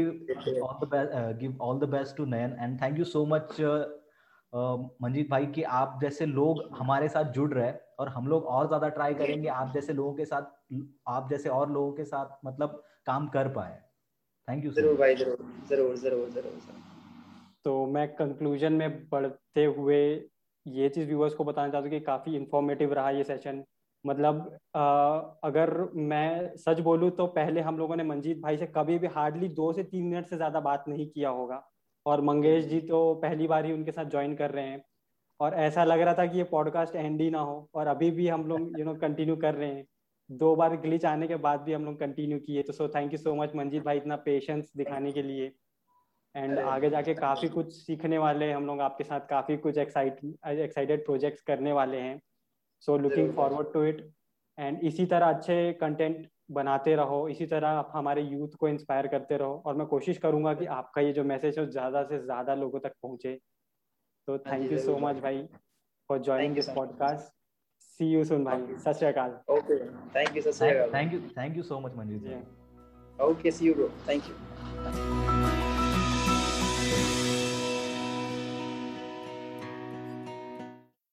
all the best uh, give all the best to nayan and thank you so much uh, Manjeet भाई कि आप जैसे लोग हमारे साथ जुड़ रहे हैं और हम लोग और ज़्यादा ट्राई करेंगे आप जैसे लोगों के साथ आप जैसे और लोगों के साथ मतलब काम कर पाए। थैंक यू ज़रूर भाई ज़रूर ज़रूर ज़रूर ज़रूर तो मैं कंक्लूजन में बढ़ते हुए ये चीज़ व्यूअर्स को बताना चाहता हूँ कि काफ़ी इंफॉर्मेटिव रहा ये सेशन मतलब आ, अगर मैं सच बोलूँ तो पहले हम लोगों ने मंजीत भाई से कभी भी हार्डली दो से तीन मिनट से ज़्यादा बात नहीं किया होगा। और मंगेश जी तो पहली बार ही उनके साथ ज्वाइन कर रहे हैं। और ऐसा लग रहा था कि ये पॉडकास्ट एंड ही ना हो और अभी भी हम लोग यू नो कंटिन्यू कर रहे हैं। दो बार ग्लिच आने के बाद भी हम लोग कंटिन्यू किए। तो so thank you so much Manjeet भाई इतना पेशेंस दिखाने के लिए। एंड आगे जाके काफ़ी कुछ सीखने वाले हम लोग आपके साथ। काफ़ी कुछ एक्साइट एक्साइटेड प्रोजेक्ट्स करने वाले हैं। So looking forward to it and इसी तरह अच्छे कंटेंट बनाते रहो इसी तरह आप हमारे यूथ को इंस्पायर करते रहो। और मैं कोशिश करूँगा कि आपका ये जो मैसेज है ज़्यादा से ज़्यादा लोगों तक पहुँचे। तो थैंक यू सो मच भाई for joining this podcast see you soon भाई। सत श्री अकाल। Okay thank you Sat Shri Akal. Thank you thank you so much Manjeet ji okay see you bro thank you